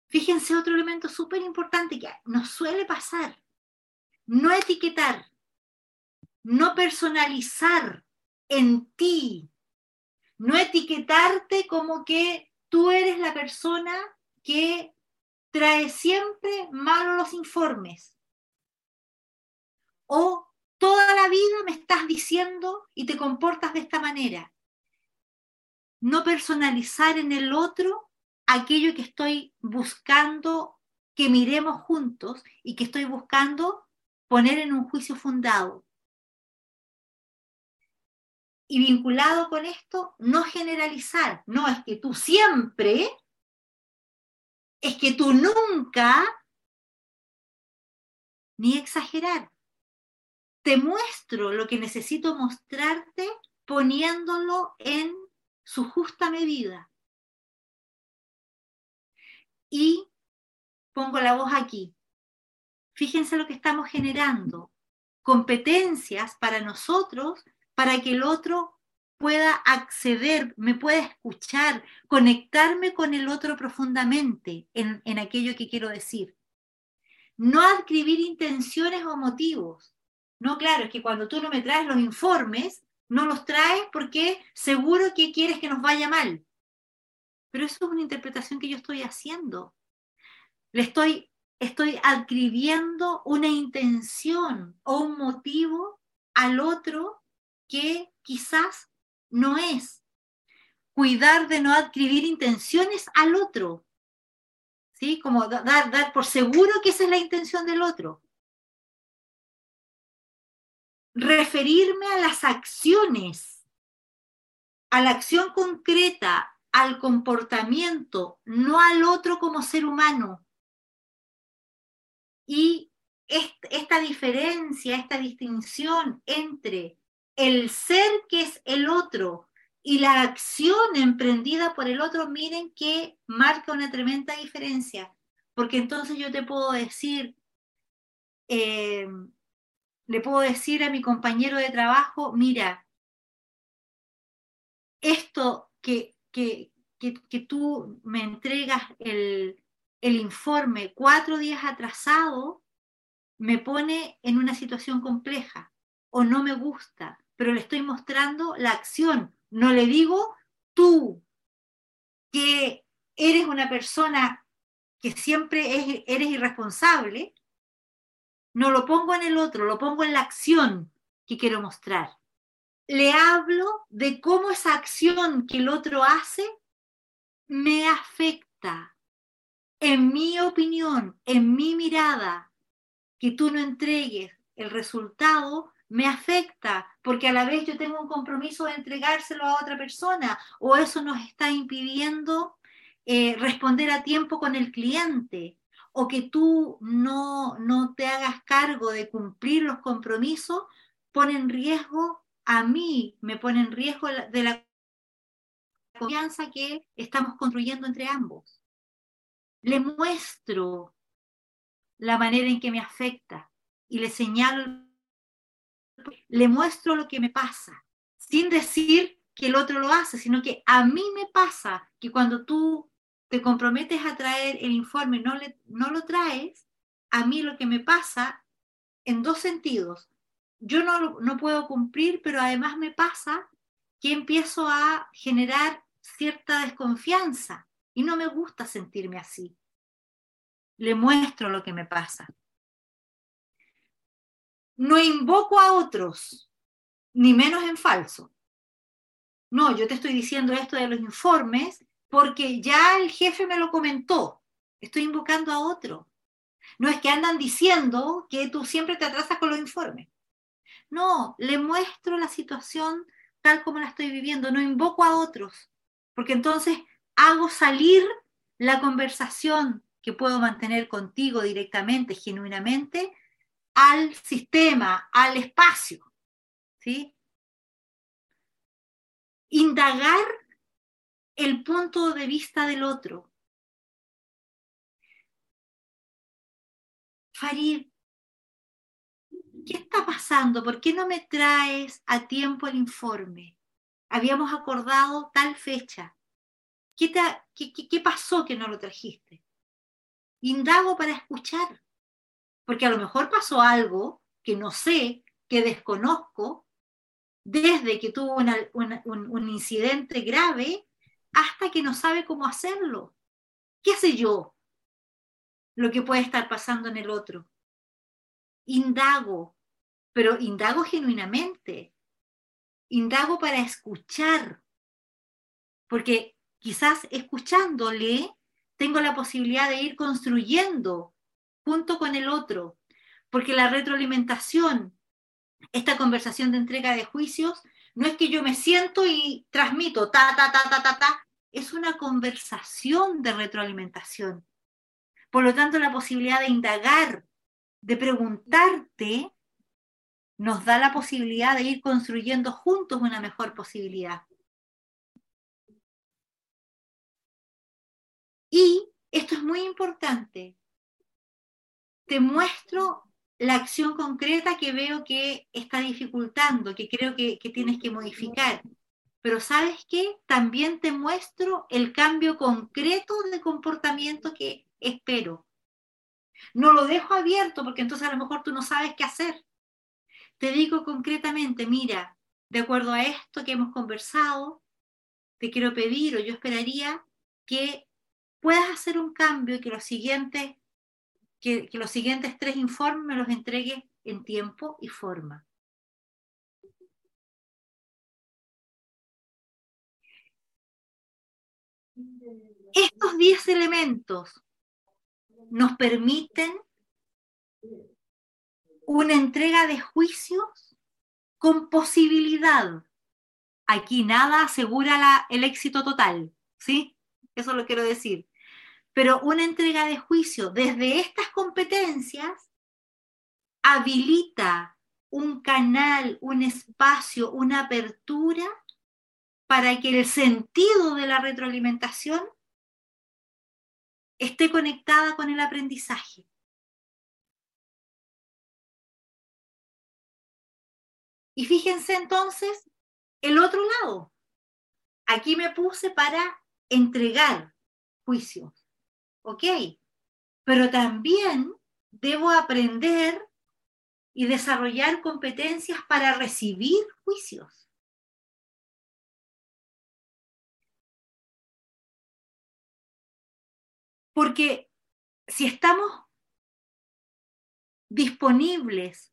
Fíjense otro elemento súper importante que nos suele pasar. No etiquetar, no personalizar en ti, no etiquetarte como que tú eres la persona que trae siempre malos los informes. O toda la vida me estás diciendo y te comportas de esta manera. No personalizar en el otro aquello que estoy buscando que miremos juntos y que estoy buscando poner en un juicio fundado. Y vinculado con esto, no generalizar. No es que tú siempre, es que tú nunca, ni exagerar. Te muestro lo que necesito mostrarte poniéndolo en su justa medida y pongo la voz aquí. Fíjense lo que estamos generando. Competencias para nosotros, para que el otro pueda acceder, me pueda escuchar, conectarme con el otro profundamente en, en aquello que quiero decir. No adquirir intenciones o motivos. No, claro, es que cuando tú no me traes los informes, no los traes porque seguro que quieres que nos vaya mal. Pero eso es una interpretación que yo estoy haciendo. Le estoy, estoy adquiriendo una intención o un motivo al otro que quizás no es. Cuidar de no adquirir intenciones al otro. ¿Sí? Como dar, dar por seguro que esa es la intención del otro. Referirme a las acciones, a la acción concreta, al comportamiento, no al otro como ser humano. Y esta diferencia, esta distinción entre el ser que es el otro y la acción emprendida por el otro, miren que marca una tremenda diferencia. Porque entonces yo te puedo decir, eh, le puedo decir a mi compañero de trabajo, mira, esto que que, tú me entregas el, el informe cuatro días atrasado, me pone en una situación compleja o no me gusta, pero le estoy mostrando la acción. No le digo tú que eres una persona que siempre eres irresponsable, no lo pongo en el otro, lo pongo en la acción que quiero mostrar le hablo de cómo esa acción que el otro hace me afecta. En mi opinión, en mi mirada, que tú no entregues el resultado me afecta porque a la vez yo tengo un compromiso de entregárselo a otra persona o eso nos está impidiendo eh, responder a tiempo con el cliente o que tú no, no te hagas cargo de cumplir los compromisos pone en riesgo a mí me pone en riesgo de la confianza que estamos construyendo entre ambos. Le muestro la manera en que me afecta y le señalo, le muestro lo que me pasa, sin decir que el otro lo hace, sino que a mí me pasa que cuando tú te comprometes a traer el informe, no, no lo traes, a mí lo que me pasa en dos sentidos yo no, no puedo cumplir, pero además me pasa que empiezo a generar cierta desconfianza y no me gusta sentirme así. Le muestro lo que me pasa. No invoco a otros, ni menos en falso. No, yo te estoy diciendo esto de los informes porque ya el jefe me lo comentó. Estoy invocando a otro. No es que andan diciendo que tú siempre te atrasas con los informes. No, le muestro la situación tal como la estoy viviendo, no invoco a otros, porque entonces hago salir la conversación que puedo mantener contigo directamente, genuinamente, al sistema, al espacio. ¿sí? indagar el punto de vista del otro. Farid, ¿qué está pasando? ¿Por qué no me traes a tiempo el informe? Habíamos acordado tal fecha. ¿Qué, qué, pasó que no lo trajiste? Indago para escuchar, porque a lo mejor pasó algo que no sé, que desconozco, desde que tuvo un incidente grave hasta que no sabe cómo hacerlo. ¿Qué sé yo? Lo que puede estar pasando en el otro. Indago, pero indago genuinamente. Indago para escuchar, porque quizás escuchándole tengo la posibilidad de ir construyendo junto con el otro, porque la retroalimentación, esta conversación de entrega de juicios, no es que yo me siento y transmito ta, ta, ta, ta, ta, ta, es una conversación de retroalimentación. Por lo tanto, la posibilidad de indagar, de preguntarte, nos da la posibilidad de ir construyendo juntos una mejor posibilidad. Y esto es muy importante. Te muestro la acción concreta que veo que está dificultando, que creo que, que tienes que modificar. Pero sabes qué? También te muestro el cambio concreto de comportamiento que espero. No lo dejo abierto porque entonces a lo mejor tú no sabes qué hacer. Te digo concretamente, mira, de acuerdo a esto que hemos conversado, te quiero pedir o yo esperaría que puedas hacer un cambio y que los siguientes, que, los siguientes tres informes me los entregues en tiempo y forma. Estos 10 elementos nos permiten una entrega de juicios con posibilidad. Aquí nada asegura el éxito total, ¿sí? Eso lo quiero decir. Pero una entrega de juicio desde estas competencias habilita un canal, un espacio, una apertura para que el sentido de la retroalimentación esté conectada con el aprendizaje. Y fíjense entonces el otro lado. Aquí me puse para entregar juicios, ¿ok? Pero también debo aprender y desarrollar competencias para recibir juicios. Porque si estamos disponibles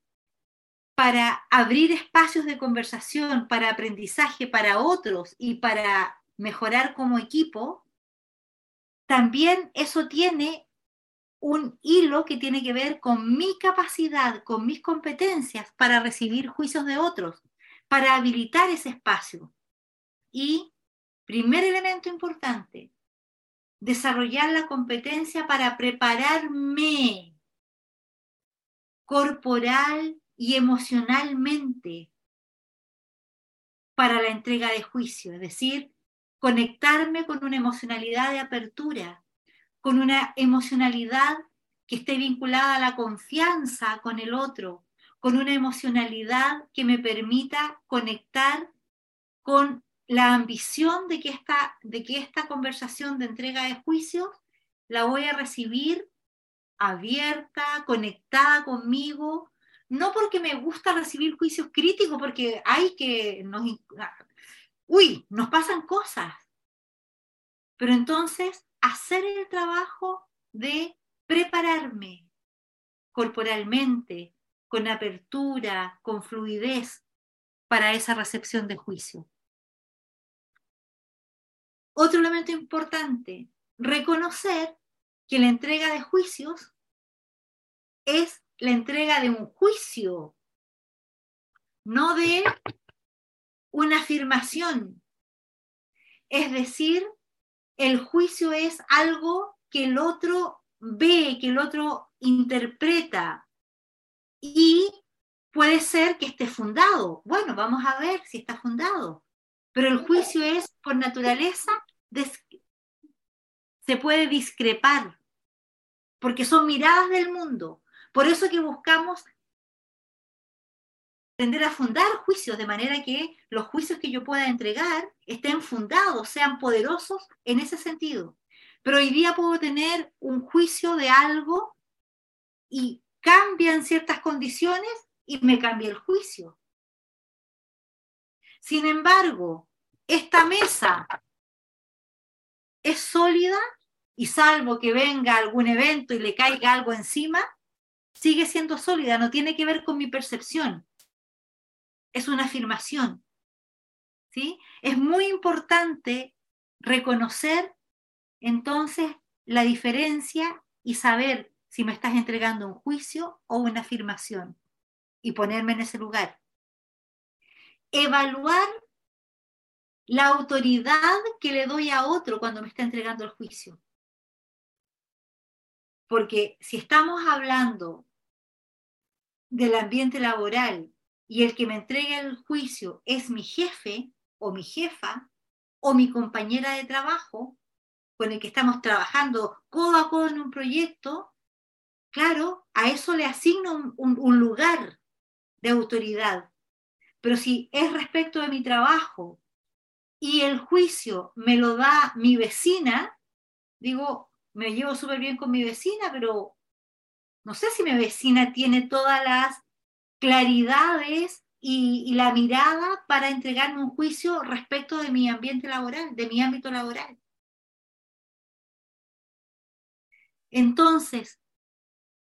para abrir espacios de conversación, para aprendizaje para otros y para mejorar como equipo, también eso tiene un hilo que tiene que ver con mi capacidad, con mis competencias para recibir juicios de otros, para habilitar ese espacio. Y primer elemento importante, desarrollar la competencia para prepararme corporal y emocionalmente para la entrega de juicio, es decir, conectarme con una emocionalidad de apertura, con una emocionalidad que esté vinculada a la confianza con el otro, con una emocionalidad que me permita conectar con la ambición de que, esta, de que esta conversación de entrega de juicios la voy a recibir abierta, conectada conmigo, no porque me gusta recibir juicios críticos, porque hay que uy, nos pasan cosas. Pero entonces, hacer el trabajo de prepararme corporalmente, con apertura, con fluidez para esa recepción de juicio. Otro elemento importante, reconocer que la entrega de juicios es la entrega de un juicio, no de una afirmación. Es decir, el juicio es algo que el otro ve, que el otro interpreta y puede ser que esté fundado. Bueno, vamos a ver si está fundado. Pero el juicio es, por naturaleza, se puede discrepar, porque son miradas del mundo. Por eso que buscamos tender a fundar juicios, de manera que los juicios que yo pueda entregar estén fundados, sean poderosos en ese sentido. Pero hoy día puedo tener un juicio de algo y cambian ciertas condiciones y me cambia el juicio. Sin embargo, esta mesa es sólida y salvo que venga algún evento y le caiga algo encima, sigue siendo sólida, no tiene que ver con mi percepción. Es una afirmación. ¿sí? Es muy importante reconocer entonces la diferencia y saber si me estás entregando un juicio o una afirmación y ponerme en ese lugar. Evaluar la autoridad que le doy a otro cuando me está entregando el juicio. Porque si estamos hablando del ambiente laboral y el que me entrega el juicio es mi jefe o mi jefa o mi compañera de trabajo con el que estamos trabajando codo a codo en un proyecto, claro, a eso le asigno un, un lugar de autoridad. Pero si es respecto de mi trabajo y el juicio me lo da mi vecina, digo, me llevo súper bien con mi vecina, pero no sé si mi vecina tiene todas las claridades y, la mirada para entregarme un juicio respecto de mi ambiente laboral, de mi ámbito laboral. Entonces,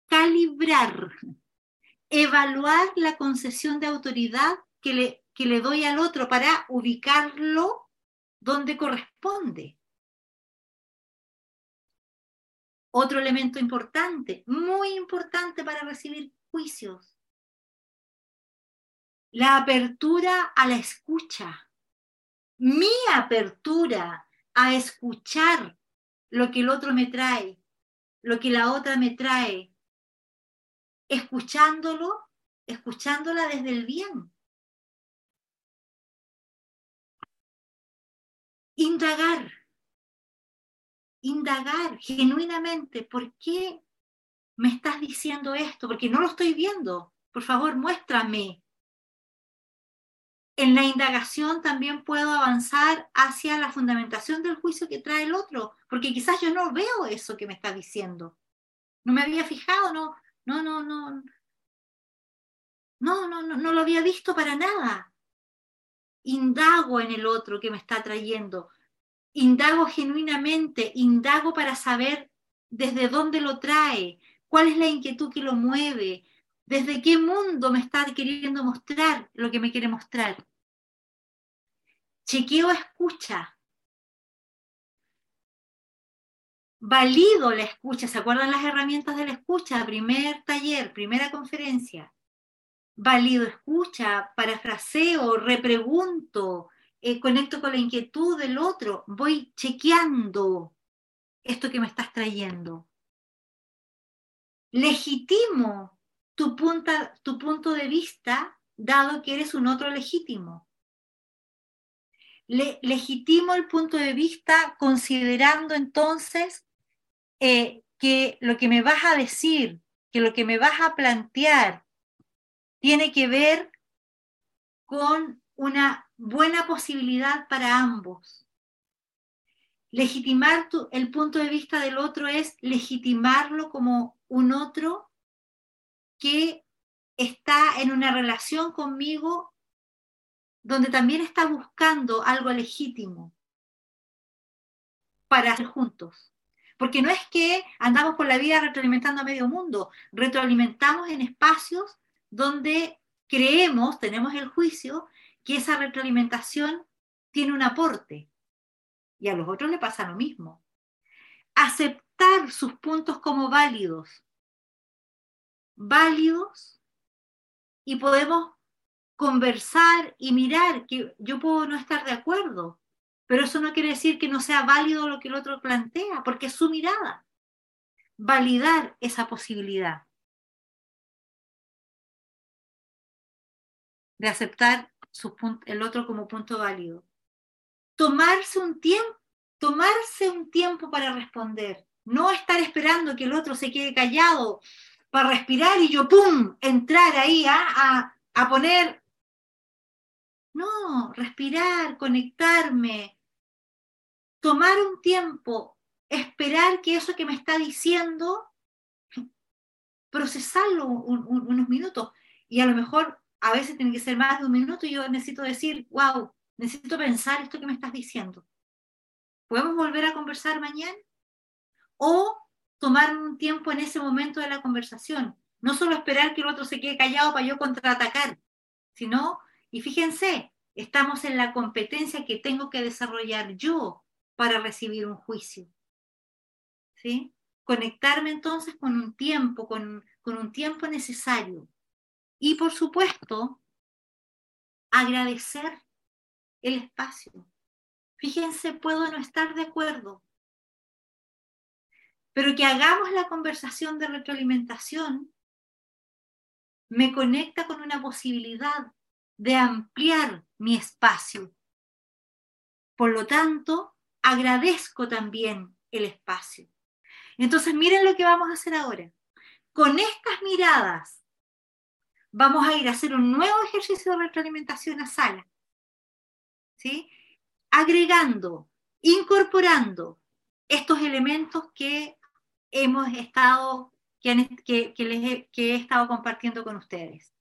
calibrar, evaluar la concesión de autoridad que le que le doy al otro para ubicarlo donde corresponde. Otro elemento importante, muy importante para recibir juicios, la apertura a la escucha. Mi apertura a escuchar lo que el otro me trae, lo que la otra me trae, escuchándolo, escuchándola desde el bien. indagar, indagar genuinamente, ¿por qué me estás diciendo esto? Porque no lo estoy viendo. Por favor, muéstrame. En la indagación también puedo avanzar hacia la fundamentación del juicio que trae el otro, porque quizás yo no veo eso que me está diciendo. No me había fijado, no, no, no, no. No, no, no, lo había visto para nada indago en el otro que me está trayendo, indago genuinamente, indago para saber desde dónde lo trae, cuál es la inquietud que lo mueve, desde qué mundo me está queriendo mostrar lo que me quiere mostrar. Chequeo escucha. Valido la escucha. ¿Se acuerdan las herramientas de la escucha? Primer taller, primera conferencia valido escucha, parafraseo, repregunto, eh, conecto con la inquietud del otro, voy chequeando esto que me estás trayendo. Legitimo tu, tu punto de vista dado que eres un otro legítimo. legitimo el punto de vista considerando entonces eh, que lo que me vas a decir, que lo que me vas a plantear, tiene que ver con una buena posibilidad para ambos. Legitimar el punto de vista del otro es legitimarlo como un otro que está en una relación conmigo donde también está buscando algo legítimo para ser juntos. Porque no es que andamos por la vida retroalimentando a medio mundo, retroalimentamos en espacios donde creemos, tenemos el juicio, que esa retroalimentación tiene un aporte. Y a los otros le pasa lo mismo. Aceptar sus puntos como válidos. Válidos. Y podemos conversar y mirar que yo puedo no estar de acuerdo, pero eso no quiere decir que no sea válido lo que el otro plantea, porque es su mirada. Validar esa posibilidad. de aceptar su el otro como punto válido. tomarse un tiempo, tomarse un tiempo para responder, no estar esperando que el otro se quede callado para respirar y yo, ¡pum!, entrar ahí a, a poner... No, respirar, conectarme, tomar un tiempo, esperar que eso que me está diciendo, procesarlo unos minutos. Y a lo mejor a veces tiene que ser más de un minuto y yo necesito decir, wow, necesito pensar esto que me estás diciendo. ¿Podemos volver a conversar mañana? O tomar un tiempo en ese momento de la conversación. No solo esperar que el otro se quede callado para yo contraatacar, sino, y fíjense, estamos en la competencia que tengo que desarrollar yo para recibir un juicio. ¿Sí? Conectarme entonces con un tiempo, con, con un tiempo necesario. Y por supuesto, agradecer el espacio. Fíjense, puedo no estar de acuerdo, pero que hagamos la conversación de retroalimentación me conecta con una posibilidad de ampliar mi espacio. Por lo tanto, agradezco también el espacio. Entonces, miren lo que vamos a hacer ahora. Con estas miradas, vamos a ir a hacer un nuevo ejercicio de retroalimentación a sala. ¿Sí? Agregando, incorporando estos elementos que hemos estado, que, que, les que he estado compartiendo con ustedes.